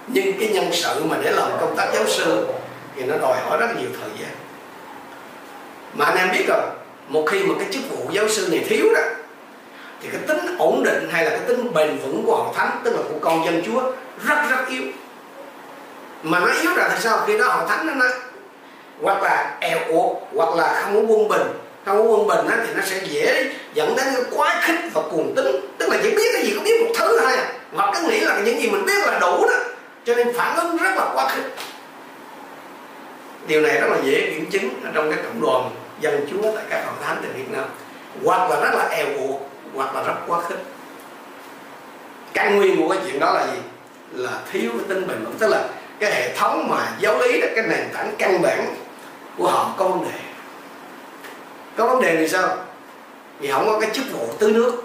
nhưng cái nhân sự mà để làm công tác giáo sư thì nó đòi hỏi rất nhiều thời gian. Mà anh em biết rồi một khi mà cái chức vụ giáo sư này thiếu đó thì cái tính ổn định hay là cái tính bền vững của hội thánh tức là của con dân chúa rất rất yếu. Mà nó yếu là tại sao? Khi đó hội thánh nó, nó hoặc là eo uột hoặc là không có quân bình. Không có quân bình thì nó sẽ dễ dẫn đến cái quá khích và cuồng tính. Tức là chỉ biết cái gì có biết một thứ thôi à. Hoặc cứ nghĩ là những gì mình biết là đủ đó cho nên phản ứng rất là quá khích. Điều này rất là dễ kiểm chứng ở trong cái cộng đoàn dân chúa tại các hội thánh tại Việt Nam. Hoặc là rất là eo buộc hoặc là rất quá khích. Căn nguyên của cái chuyện đó là gì? Là thiếu cái tính bình luận tức là cái hệ thống mà giáo lý đó, cái nền tảng căn bản của họ có vấn đề. Có vấn đề thì sao? Vì không có cái chức vụ tưới nước.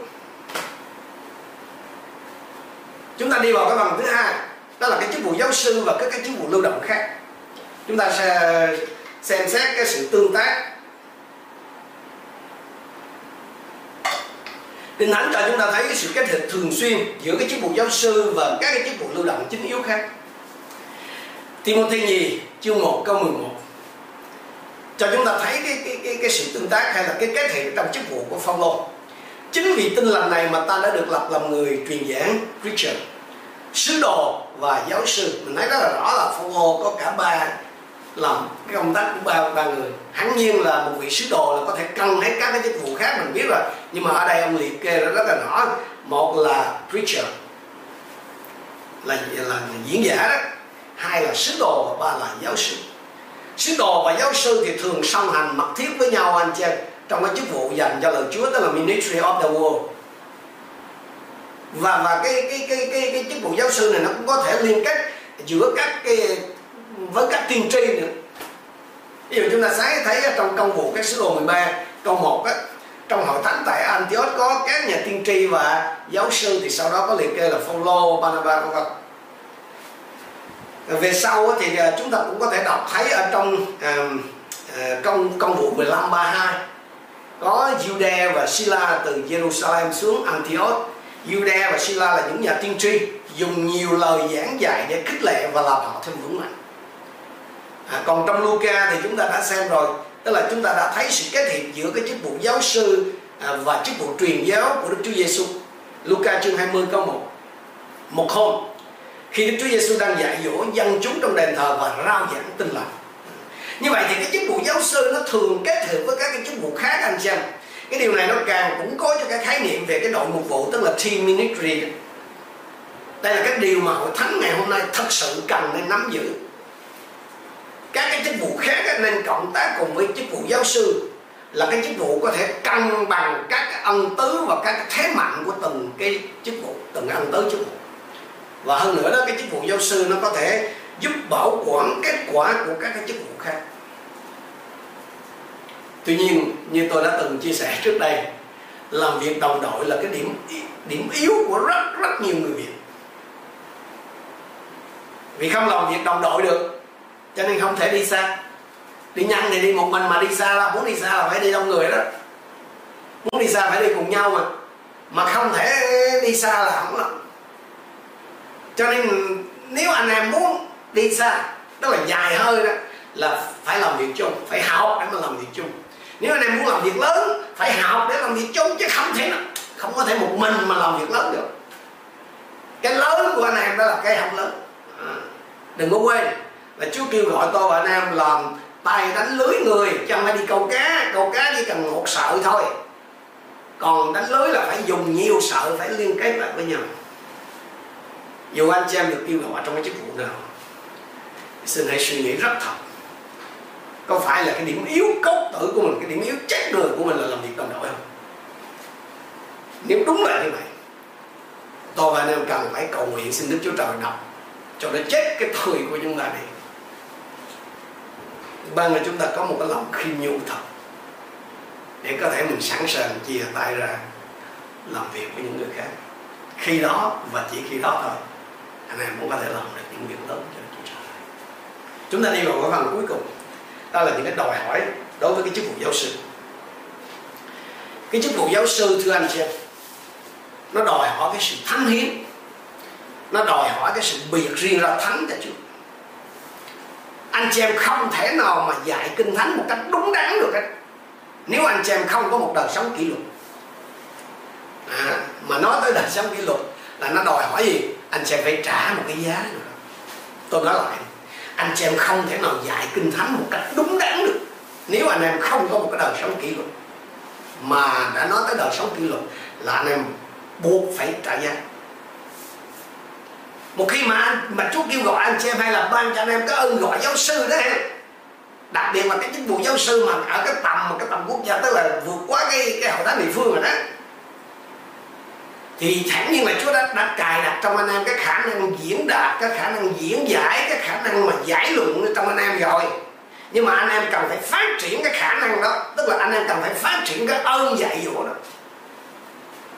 Chúng ta đi vào cái bằng thứ hai đó là cái chức vụ giáo sư và các cái chức vụ lưu động khác chúng ta sẽ xem xét cái sự tương tác Kinh Thánh cho chúng ta thấy cái sự kết hợp thường xuyên giữa cái chức vụ giáo sư và các cái chức vụ lưu động chính yếu khác. Timothy nhì chương 1 câu 11 cho chúng ta thấy cái cái cái, cái sự tương tác hay là cái kết hệ trong chức vụ của Phaolô. Chính vì tin lành này mà ta đã được lập làm người truyền giảng Richard sứ đồ và giáo sư. Mình thấy rất là rõ là Phaolô có cả ba làm cái công tác của ba ba người. Hẳn nhiên là một vị sứ đồ là có thể cân hết các cái chức vụ khác, mình biết rồi. Nhưng mà ở đây ông liệt kê rất là rõ. Một là preacher, là là diễn giả đó. Hai là sứ đồ và ba là giáo sư. Sứ đồ và giáo sư thì thường song hành mật thiết với nhau, anh chị trong cái chức vụ dành cho lời Chúa, tức là ministry of the world và và cái cái cái cái cái chức vụ giáo sư này nó cũng có thể liên kết giữa các cái với các tiên tri nữa. Ví dụ chúng ta sáng thấy trong công vụ các sứ đồ 13 câu 1 á trong hội thánh tại Antioch có các nhà tiên tri và giáo sư thì sau đó có liệt kê là Phaolô, Barnabas vân vân. Về sau thì à, chúng ta cũng có thể đọc thấy ở trong à, à, trong công công vụ 15 32 có Jude và Sila từ Jerusalem xuống Antioch. Jude và Sila là những nhà tiên tri dùng nhiều lời giảng dạy để khích lệ và làm họ thêm vững mạnh. À, còn trong Luca thì chúng ta đã xem rồi tức là chúng ta đã thấy sự kết hiệp giữa cái chức vụ giáo sư à, và chức vụ truyền giáo của Đức Chúa Giêsu Luca chương 20 câu 1 một hôm khi Đức Chúa Giêsu đang dạy dỗ dân chúng trong đền thờ và rao giảng tin lành. Như vậy thì cái chức vụ giáo sư nó thường kết hợp với các cái chức vụ khác anh xem cái điều này nó càng củng cố cho cái khái niệm về cái đội mục vụ, tức là team ministry đây là cái điều mà hội thánh ngày hôm nay thật sự cần nên nắm giữ. Các cái chức vụ khác nên cộng tác cùng với chức vụ giáo sư là cái chức vụ có thể cân bằng các cái ân tứ và các cái thế mạnh của từng cái chức vụ, từng ân tứ chức vụ. Và hơn nữa đó, cái chức vụ giáo sư nó có thể giúp bảo quản kết quả của các cái chức vụ khác tuy nhiên, như tôi đã từng chia sẻ trước đây, làm việc đồng đội là cái điểm điểm yếu của rất rất nhiều người việt. Vì không làm việc đồng đội được, cho nên không thể đi xa. Đi nhanh thì đi một mình mà đi xa là, muốn đi xa là phải đi đông người đó. Muốn đi xa phải đi cùng nhau mà. Mà không thể đi xa là không lắm cho nên nếu anh em muốn đi xa đó là dài hơi đó, là phải làm việc chung, phải học để mà làm việc chung nếu anh em muốn làm việc lớn, phải học để làm việc chung, chứ không thể nào không có thể một mình mà làm việc lớn được. Cái lớn của anh em đó là cái học lớn. À, đừng có quên là Chúa kêu gọi tôi và anh em làm tay đánh lưới người, chứ không phải đi câu cá câu cá chỉ cần một sợi thôi. Còn đánh lưới là phải dùng nhiều sợi, phải liên kết lại với nhau. Dù anh chị em được kêu gọi trong cái chức vụ nào, xin hãy suy nghĩ rất thật có phải là cái điểm yếu cốt tử của mình, cái điểm yếu chết người của mình là làm việc đồng đội không? Nếu đúng là như vậy, tôi và anh em cần phải cầu nguyện xin đức chúa trời đọc cho nó chết cái thời của chúng ta đi. Ban là chúng ta có một cái lòng khiêm nhu thật để có thể mình sẵn sàng chia tay ra làm việc với những người khác. Khi đó và chỉ khi đó thôi, anh em cũng có thể làm được những việc lớn cho Chúa Trời. Chúng ta đi vào cái phần cuối cùng đó là những cái đòi hỏi đối với cái chức vụ giáo sư. Cái chức vụ giáo sư thưa anh chị em nó đòi hỏi cái sự thánh hiến. Nó đòi hỏi cái sự biệt riêng ra thánh cho Chúa. Anh chị em không thể nào mà dạy kinh thánh một cách đúng đắn được hết. Nếu anh chị em không có một đời sống kỷ luật. À, mà nói tới đời sống kỷ luật là nó đòi hỏi gì? Anh chị em phải trả một cái giá nữa. Tôi nói lại anh chị em không thể nào dạy kinh thánh một cách đúng đắn được. Nếu anh em không có một cái đời sống kỷ luật mà đã nói tới đời sống kỷ luật là anh em buộc phải trả giá. Một khi mà mà Chúa kêu gọi anh chị em hay là ban cho anh em cái ơn gọi giáo sư đó, đặc biệt là cái chức vụ giáo sư mà ở cái tầm mà cái tầm quốc gia, tức là vượt quá cái cái hội thánh địa phương rồi đó thì thẳng nhiên là Chúa đã, đã cài đặt trong anh em cái khả năng diễn đạt cái khả năng diễn giải cái khả năng mà giải luận trong anh em rồi. Nhưng mà anh em cần phải phát triển cái khả năng đó tức là anh em cần phải phát triển cái ơn dạy dỗ đó.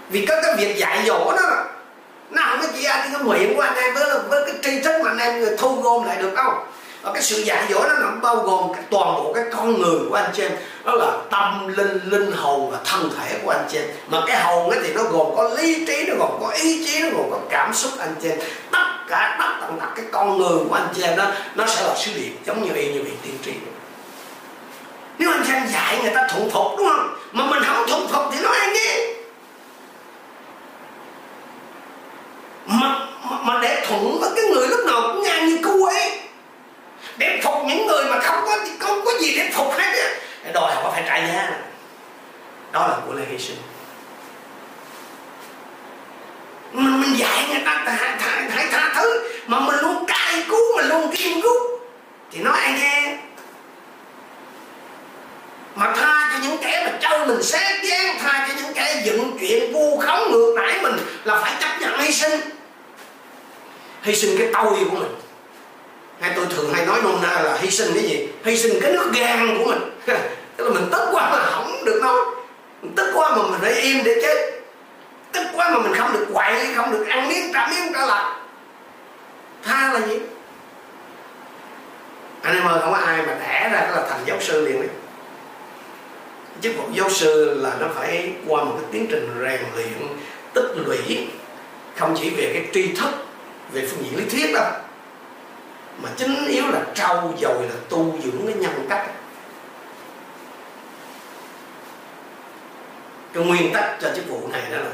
Vì có cái việc dạy dỗ đó nó không có chỉ anh cái nguyện của anh em với, với cái tri thức mà anh em thu gom lại được đâu và cái sự dạy dỗ nó nằm bao gồm cái, toàn bộ cái con người của anh chị em đó là tâm linh linh hồn và thân thể của anh chị em mà cái hồn ấy thì nó gồm có lý trí nó gồm có ý chí nó gồm có cảm xúc anh chị em tất cả tất tận tật cái con người của anh chị em đó nó sẽ là sứ điệp giống như y như vị tiên tri. Nếu anh chị em dạy người ta thuận phục đúng không? Mà mình không thuận phục thì nói ai nghe mà, mà, mà để thuận với cái người lúc nào cũng ngang như cua ấy để phục những người mà không có không có gì để phục hết á đòi hỏi phải trả giá đó là của lễ hy sinh mình mình dạy người ta hãy tha, tha, tha thứ mà mình luôn cay cú mình luôn kiên rút thì nói ai nghe mà tha cho những kẻ mà trâu mình xét gian tha cho những kẻ dựng chuyện vu khống ngược đãi mình là phải chấp nhận hy sinh hy sinh cái tôi của mình hay tôi thường hay nói nôm na là hy sinh cái gì hy sinh cái nước gan của mình tức là mình tức quá mà không được nói mình tức quá mà mình phải im để chết tức quá mà mình không được quậy không được ăn miếng trả miếng trả lại tha là gì anh em ơi không có ai mà đẻ ra cái là thành giáo sư liền đấy chức vụ giáo sư là nó phải qua một cái tiến trình rèn luyện tích lũy không chỉ về cái tri thức về phương diện lý thuyết đâu mà chính yếu là trau dồi là tu dưỡng cái nhân cách cái nguyên tắc cho chức vụ này đó là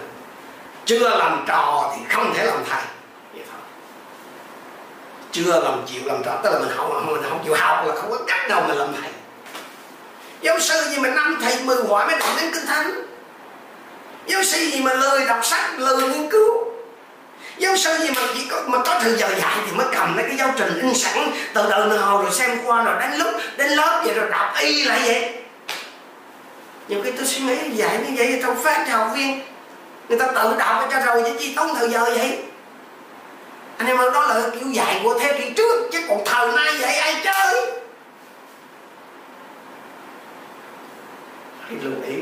chưa làm trò thì không thể làm thầy chưa làm chịu làm trò tức là mình không mình không chịu học là không có cách nào mà làm thầy giáo sư gì mà năm thầy mười quả mới đọc đến kinh thánh giáo sư gì mà lời đọc sách lười nghiên cứu. Giáo sư gì mà chỉ có mà có thời giờ dạy thì mới cầm mấy cái giáo trình in sẵn. Từ đời nào rồi xem qua rồi đến lúc đến lớp vậy rồi đọc y lại vậy. Nhiều khi tôi suy nghĩ, dạy như vậy trong phát cho học viên. Người ta tự đọc cho rồi chứ chi tốn thời giờ vậy? Anh em ơi, đó là kiểu dạy của thế kỷ trước, chứ còn thời nay vậy ai chơi? Hãy lưu ý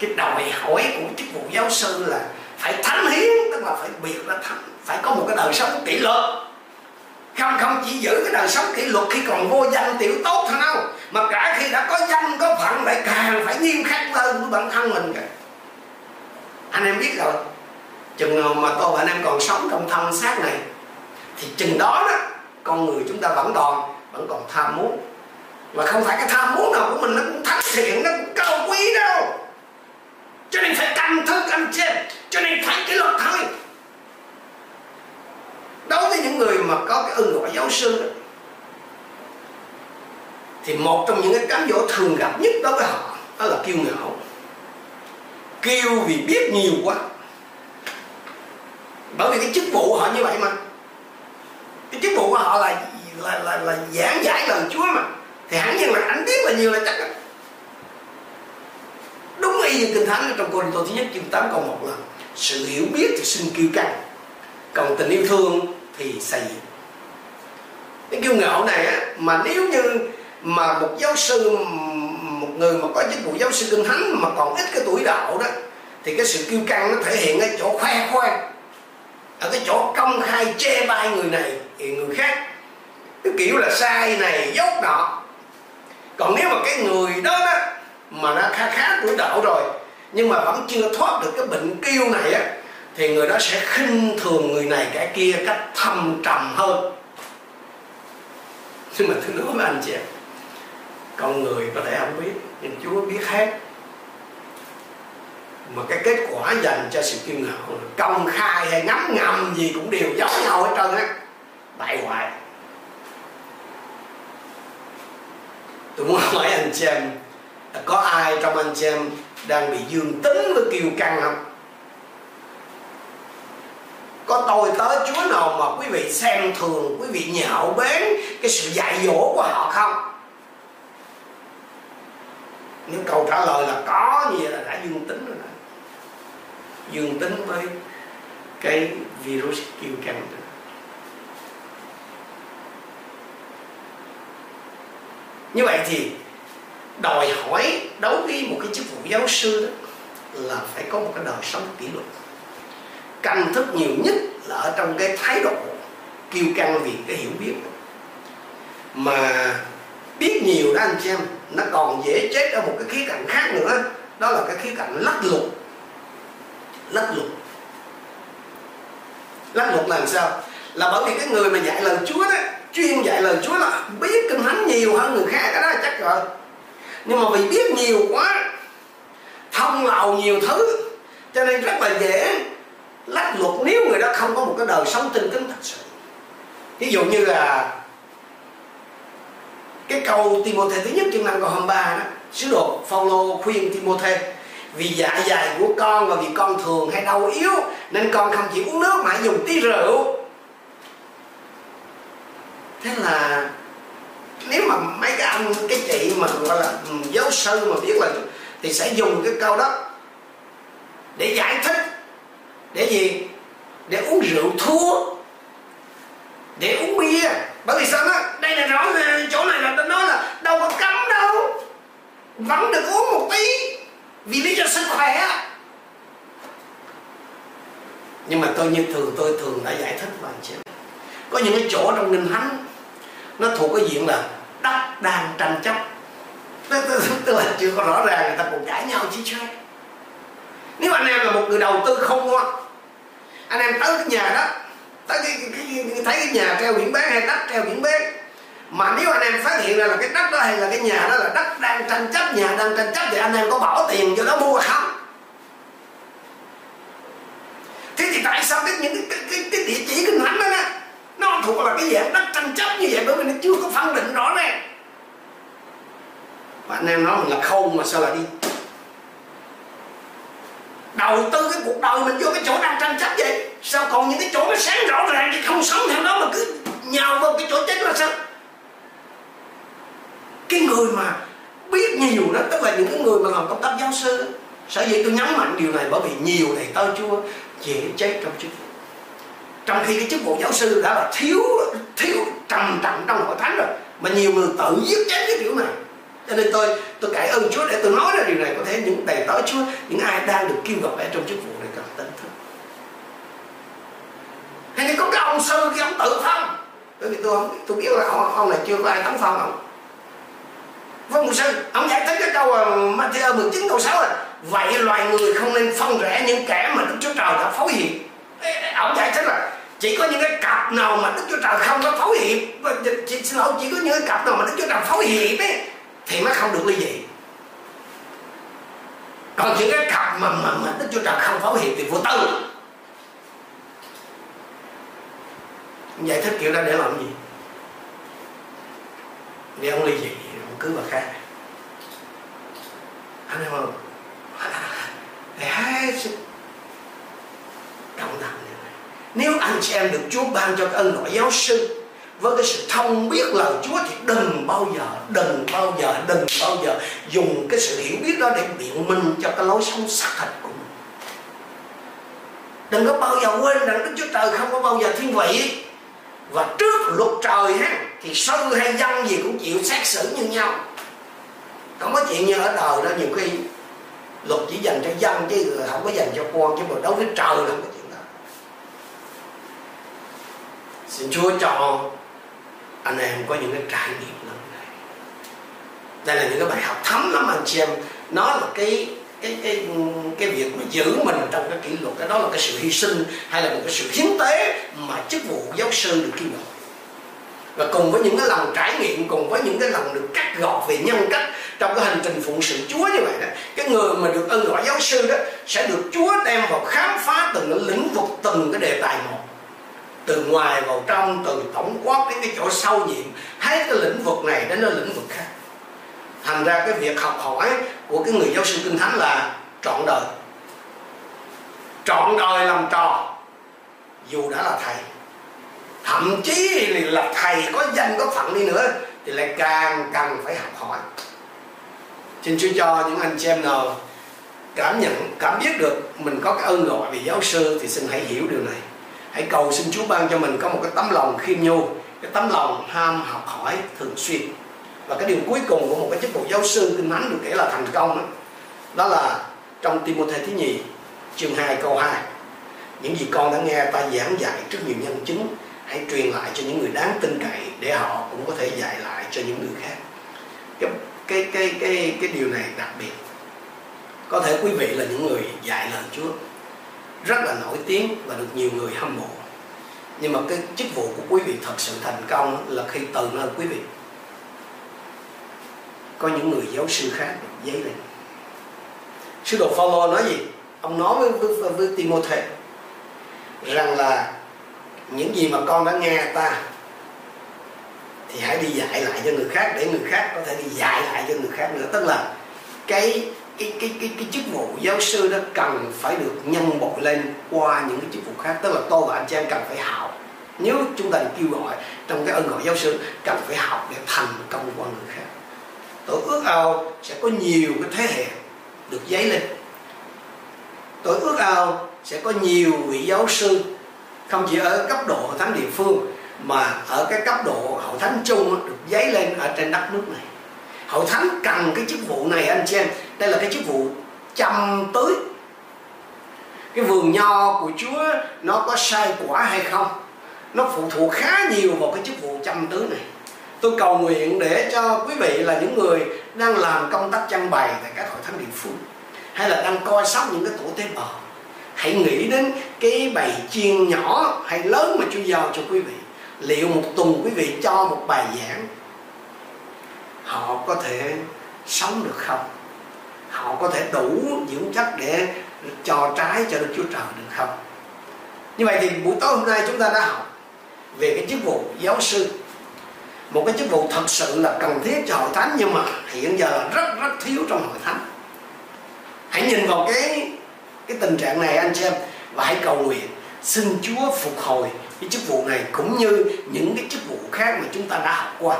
cái đòi hỏi của chức vụ giáo sư là phải thánh hiến, tức là phải biệt là thánh, phải có một cái đời sống kỷ luật. Không không, chỉ giữ cái đời sống kỷ luật khi còn vô danh tiểu tốt thôi đâu mà cả khi đã có danh, có phận, lại càng phải nghiêm khắc hơn với bản thân mình cả anh em biết rồi, chừng nào mà tôi và anh em còn sống trong thân xác này, thì chừng đó đó, con người chúng ta vẫn còn vẫn còn tham muốn. Và không phải cái tham muốn nào của mình nó cũng thánh thiện, nó cũng cao quý đâu cho nên phải căn thức anh chị cho nên phải cái luật thôi đối với những người mà có cái ơn gọi giáo sư đó, thì một trong những cái cám dỗ thường gặp nhất đối với họ đó là kiêu ngạo. Kêu vì biết nhiều quá. Bởi vì cái chức vụ họ như vậy mà. Cái chức vụ của họ là là là, là giảng giải lời Chúa mà. Thì hẳn nhiên là ảnh biết là nhiều là chắc đúng y như kinh thánh trong Cô Tô thứ nhất chương 8 câu 1 là sự hiểu biết thì sinh kiêu căng còn tình yêu thương thì xây dựng. Cái kiêu ngạo này á, mà nếu như mà một giáo sư một người mà có chức vụ giáo sư kinh thánh mà còn ít cái tuổi đạo đó thì cái sự kiêu căng nó thể hiện ở chỗ khoe khoang ở cái chỗ công khai che bai người này thì người khác. Cái kiểu là sai này dốt nọ. Còn nếu mà cái người đó đó mà nó khá khá tuổi đạo rồi. Nhưng mà vẫn chưa thoát được cái bệnh kiêu này á, thì người đó sẽ khinh thường người này cái kia cách thâm trầm hơn. Nhưng mà thứ nói với anh chị em con người có thể không biết, nhưng Chúa biết hết. Mà cái kết quả dành cho sự kiêu ngạo công khai hay ngấm ngầm gì cũng đều giống nhau hết trơn á. Bại hoại. Tôi muốn hỏi anh chị em có ai trong anh chị em đang bị dương tính với kiêu căng không? Có tôi tới chúa nào mà quý vị xem thường, quý vị nhạo bén cái sự dạy dỗ của họ không? Những câu trả lời là có như vậy là đã dương tính rồi đó. Dương tính với cái virus kiêu căng đó. như vậy thì đòi hỏi đối với một cái chức vụ giáo sư đó là phải có một cái đời sống kỷ luật. Căn thức nhiều nhất là ở trong cái thái độ, kiêu căng vì cái hiểu biết. Mà biết nhiều đó anh chị em, nó còn dễ chết ở một cái khía cạnh khác nữa, đó là cái khía cạnh lắc luật. Lắc luật. Lắc luật là làm sao? Là bởi vì cái người mà dạy lời Chúa đó, chuyên dạy lời Chúa là biết kinh thánh nhiều hơn người khác đó chắc rồi nhưng mà vì biết nhiều quá, thông lầu nhiều thứ, cho nên rất là dễ lách luật nếu người đó không có một cái đời sống tinh kính thật sự. Ví dụ như là cái câu Timothy thứ nhất chương năm câu 23 đó, sứ đồ Phaolô khuyên Timothy vì dạ dày của con và vì con thường hay đau yếu, nên con không chỉ uống nước mà dùng tí rượu. Thế là nếu mà mấy cái anh, cái chị mà gọi là ừ, giáo sư mà biết là thì sẽ dùng cái câu đó để giải thích. Để gì? Để uống rượu thua. Để uống bia. Bởi vì sao đó? Đây là rõ ràng chỗ này là tôi nói là đâu có cấm đâu. Vẫn được uống một tí. Vì lý do sức khỏe. Nhưng mà tôi như thường, tôi thường đã giải thích với anh chị. Có những cái chỗ trong kinh thánh nó thuộc cái diện là đất đang tranh chấp. Tức là chưa có rõ ràng người ta còn cãi nhau chứ sao nếu anh em là một người đầu tư không á anh em tới cái nhà đó tới cái, cái, cái, thấy cái nhà treo biển bán hay đất treo biển bán mà nếu anh em phát hiện ra là cái đất đó hay là cái nhà đó là đất đang tranh chấp nhà đang tranh chấp thì anh em có bỏ tiền cho nó mua không? Thế thì tại sao cái những cái, cái, cái địa chỉ kinh thánh đó, đó nó thuộc là cái dạng đất tranh chấp như vậy bởi vì nó chưa có phân định rõ ràng. Và anh em nói mình là không mà sao lại đi? Đầu tư cái cuộc đời mình vô cái chỗ đang tranh chấp vậy, sao còn những cái chỗ nó sáng rõ ràng thì không sống theo đó mà cứ nhào vào cái chỗ chết là sao? Cái người mà biết nhiều đó, tức là những cái người mà làm công tác giáo sư sở dĩ tôi nhấn mạnh điều này bởi vì nhiều thầy tao chua dễ chết trong chức vụ trong khi cái chức vụ giáo sư đã là thiếu thiếu trầm trọng trong hội thánh rồi mà nhiều người tự giết chết cái kiểu này. Cho nên tôi tôi cải ơn Chúa để tôi nói ra điều này. Có thể những đầy tớ Chúa những ai đang được kêu gọi ở trong chức vụ này cần tỉnh thức. Hay là có cái ông sư cái ông tự phong. Bởi vì tôi không tôi biết là ông, ông này chưa có ai tấn phong vâng, ông Vâng mục sư, ông giải thích cái câu ờ, Matthew 19 câu 6 là Vậy loài người không nên phân rẽ những kẻ mà Đức Chúa Trời đã phối hiện Ông giải thích là chỉ có những cái cặp nào mà Đức Chúa Trời không có phối hiệp chị xin lỗi chỉ có những cái cặp nào mà Đức Chúa Trời phối hiệp ấy thì mới không được ly dị còn những cái cặp mà, mà, mà Đức Chúa Trời không phối hiệp thì vô tư giải thích kiểu đó để làm gì để ông ly dị ông cứ bà khác anh em không hết sức cẩn này. nếu anh chị em được Chúa ban cho cái ân gọi giáo sư với cái sự thông biết lời Chúa thì đừng bao giờ, đừng bao giờ, đừng bao giờ dùng cái sự hiểu biết đó để biện minh cho cái lối sống xác thịt của mình. Đừng có bao giờ quên rằng Đức Chúa Trời không có bao giờ thiên vị và trước luật trời ha thì sư hay dân gì cũng chịu xét xử như nhau không có chuyện như ở đời đó nhiều khi luật chỉ dành cho dân chứ không có dành cho con chứ mà đối với trời là không có chuyện đó xin chúa cho anh em có những cái trải nghiệm lần này. Đây là những cái bài học thấm lắm anh chị em. Nó là cái cái cái cái việc mà giữ mình trong cái kỷ luật cái đó là cái sự hy sinh hay là một cái sự hiến tế mà chức vụ giáo sư được kêu gọi. Và cùng với những cái lần trải nghiệm, cùng với những cái lần được cắt gọt về nhân cách trong cái hành trình phụng sự Chúa như vậy đó, cái người mà được ân gọi giáo sư đó sẽ được Chúa đem vào khám phá từng cái lĩnh vực, từng cái đề tài một từ ngoài vào trong, từ tổng quát đến cái chỗ sâu nhiệm, hết cái lĩnh vực này đến cái lĩnh vực khác. Thành ra cái việc học hỏi của cái người giáo sư kinh thánh là trọn đời. Trọn đời làm trò, dù đã là thầy. Thậm chí là thầy có danh có phận đi nữa, thì lại càng cần phải học hỏi. Xin chúa cho những anh chị em nào cảm nhận, cảm biết được mình có cái ơn gọi về giáo sư thì xin hãy hiểu điều này hãy cầu xin chúa ban cho mình có một cái tấm lòng khiêm nhu cái tấm lòng ham học hỏi thường xuyên. Và cái điều cuối cùng của một cái chức vụ giáo sư kinh thánh được kể là thành công đó, đó là trong Timothy thứ nhì chương 2 câu 2 những gì con đã nghe ta giảng dạy trước nhiều nhân chứng hãy truyền lại cho những người đáng tin cậy để họ cũng có thể dạy lại cho những người khác. Cái cái cái cái cái điều này đặc biệt. Có thể quý vị là những người dạy lời Chúa rất là nổi tiếng và được nhiều người hâm mộ. Nhưng mà cái chức vụ của quý vị thật sự thành công là khi từ nơi quý vị. Có những người giáo sư khác giấy lên. Sứ đồ Phaolô nói gì? Ông nói với, với, với Timothy rằng là những gì mà con đã nghe ta thì hãy đi dạy lại cho người khác để người khác có thể đi dạy lại cho người khác nữa. Tức là cái cái cái cái cái chức vụ giáo sư đó cần phải được nhân bội lên qua những cái chức vụ khác. Tức là tôi và anh Trang cần phải học nếu chúng ta được kêu gọi trong cái ân gọi giáo sư, cần phải học để thành công qua người khác. Tôi ước ao sẽ có nhiều cái thế hệ được giấy lên. Tôi ước ao sẽ có nhiều vị giáo sư, không chỉ ở cấp độ hội thánh địa phương, mà ở cái cấp độ hội thánh chung được giấy lên ở trên đất nước này. Hội thánh cần cái chức vụ này, anh chị em đây là cái chức vụ chăm tưới cái vườn nho của Chúa nó có sai quả hay không? Nó phụ thuộc khá nhiều vào cái chức vụ chăm tưới này. Tôi cầu nguyện để cho quý vị là những người đang làm công tác trang bày tại các hội thánh địa phương, hay là đang coi sóc những cái tổ tế bào, hãy nghĩ đến cái bài chiên nhỏ hay lớn mà Chúa giao cho quý vị. Liệu một tuần quý vị cho một bài giảng, họ có thể sống được không? Họ có thể đủ dưỡng chất để cho trái cho Đức Chúa Trời được không? Như vậy thì buổi tối hôm nay chúng ta đã học về cái chức vụ giáo sư. Một cái chức vụ thật sự là cần thiết cho hội thánh nhưng mà hiện giờ là rất rất thiếu trong hội thánh. Hãy nhìn vào cái cái tình trạng này anh xem và hãy cầu nguyện. Xin Chúa phục hồi cái chức vụ này cũng như những cái chức vụ khác mà chúng ta đã học qua.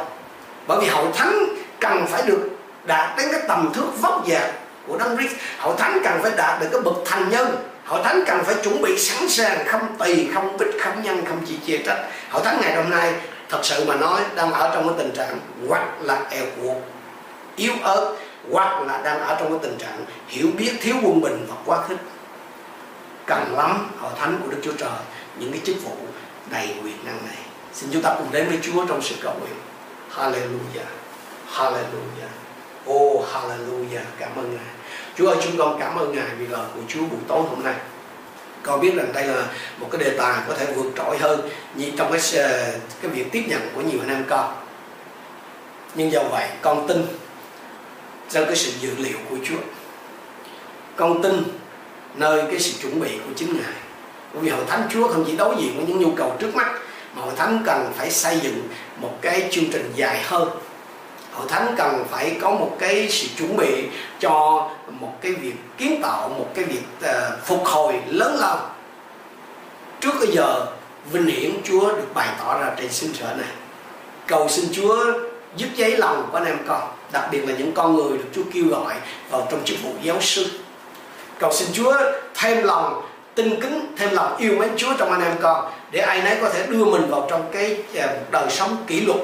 Bởi vì hội thánh cần phải được đạt đến cái tầm thước vóc dáng của Đấng Christ. Hội thánh cần phải đạt được cái bậc thành nhân. Hội thánh cần phải chuẩn bị sẵn sàng, không tùy không bích, không nhân, không chỉ chia trách. Hội thánh ngày hôm nay, thật sự mà nói, đang ở trong cái tình trạng hoặc là eo cuộc, yếu ớt, hoặc là đang ở trong cái tình trạng hiểu biết thiếu quân bình và quá khích. Cần lắm hội thánh của Đức Chúa Trời, những cái chức vụ đầy quyền năng này. Xin chúng ta cùng đến với Chúa trong sự cầu nguyện. Hallelujah Hallelujah. Oh Hallelujah. Cảm ơn Ngài. Chúa ơi, chúng con cảm ơn Ngài vì lời của Chúa buổi tối hôm nay. Con biết rằng đây là một cái đề tài có thể vượt trội hơn như trong cái ờ, cái việc tiếp nhận của nhiều anh em con. Nhưng do vậy, con tin trong cái sự dự liệu của Chúa. Con tin nơi cái sự chuẩn bị của chính Ngài. Bởi vì hội thánh Chúa không chỉ đối diện với những nhu cầu trước mắt, mà hội thánh cần phải xây dựng một cái chương trình dài hơn hội thánh cần phải có một cái sự chuẩn bị cho một cái việc kiến tạo một cái việc uh, phục hồi lớn lao. Trước bây giờ vinh hiển Chúa được bày tỏ ra trên sinh sở này. Cầu xin Chúa giúp giấy lòng của anh em con đặc biệt là những con người được Chúa kêu gọi vào trong chức vụ giáo sư. Cầu xin Chúa thêm lòng tin kính thêm lòng yêu mến Chúa trong anh em con để ai nấy có thể đưa mình vào trong cái ờ, đời sống kỷ luật.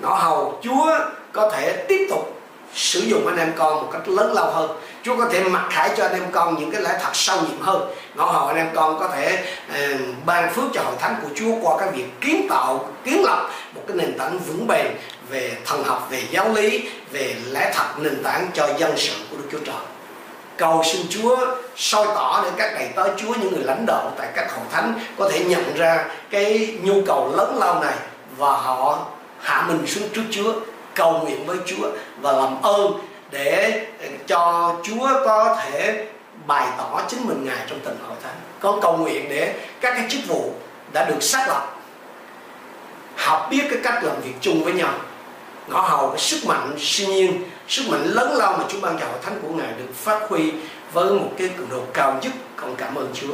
Nó hầu Chúa có thể tiếp tục sử dụng anh em con một cách lớn lao hơn. Chúa có thể mặc khải cho anh em con những cái lẽ thật sâu nhiệm hơn. Ngõ hầu anh em con có thể uh, ban phước cho hội thánh của Chúa qua cái việc kiến tạo kiến lập một cái nền tảng vững bền về thần học về giáo lý về lẽ thật nền tảng cho dân sự của Đức Chúa Trời. Cầu xin Chúa soi tỏ để các đầy tớ Chúa những người lãnh đạo tại các hội thánh có thể nhận ra cái nhu cầu lớn lao này và họ hạ mình xuống trước Chúa cầu nguyện với Chúa và làm ơn để ờ, cho Chúa có thể bày tỏ chính mình Ngài trong tình hội thánh. Con cầu nguyện để các cái chức vụ đã được xác lập, học biết cái cách làm việc chung với nhau. Ngõ hầu cái sức mạnh siêu nhiên, sức mạnh lớn lao mà Chúa ban cho hội thánh của Ngài được phát huy với một cái cường độ cao nhất. Con cảm ơn Chúa.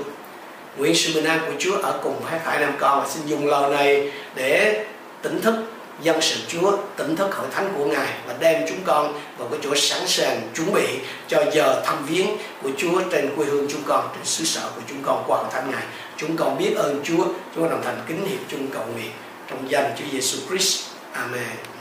Nguyện sự bình an của Chúa ở cùng hai thải nam con. Và xin dùng lời này để tỉnh thức dân sự Chúa tỉnh thức hội thánh của Ngài và đem chúng con vào cái chỗ sẵn sàng chuẩn bị cho giờ thăm viếng của Chúa trên quê hương chúng con, trên xứ sở của chúng con qua hội thánh Ngài. Chúng con biết ơn Chúa chúng con đồng thành kính hiệp chung cầu nguyện trong danh Chúa Giêsu Christ. Amen.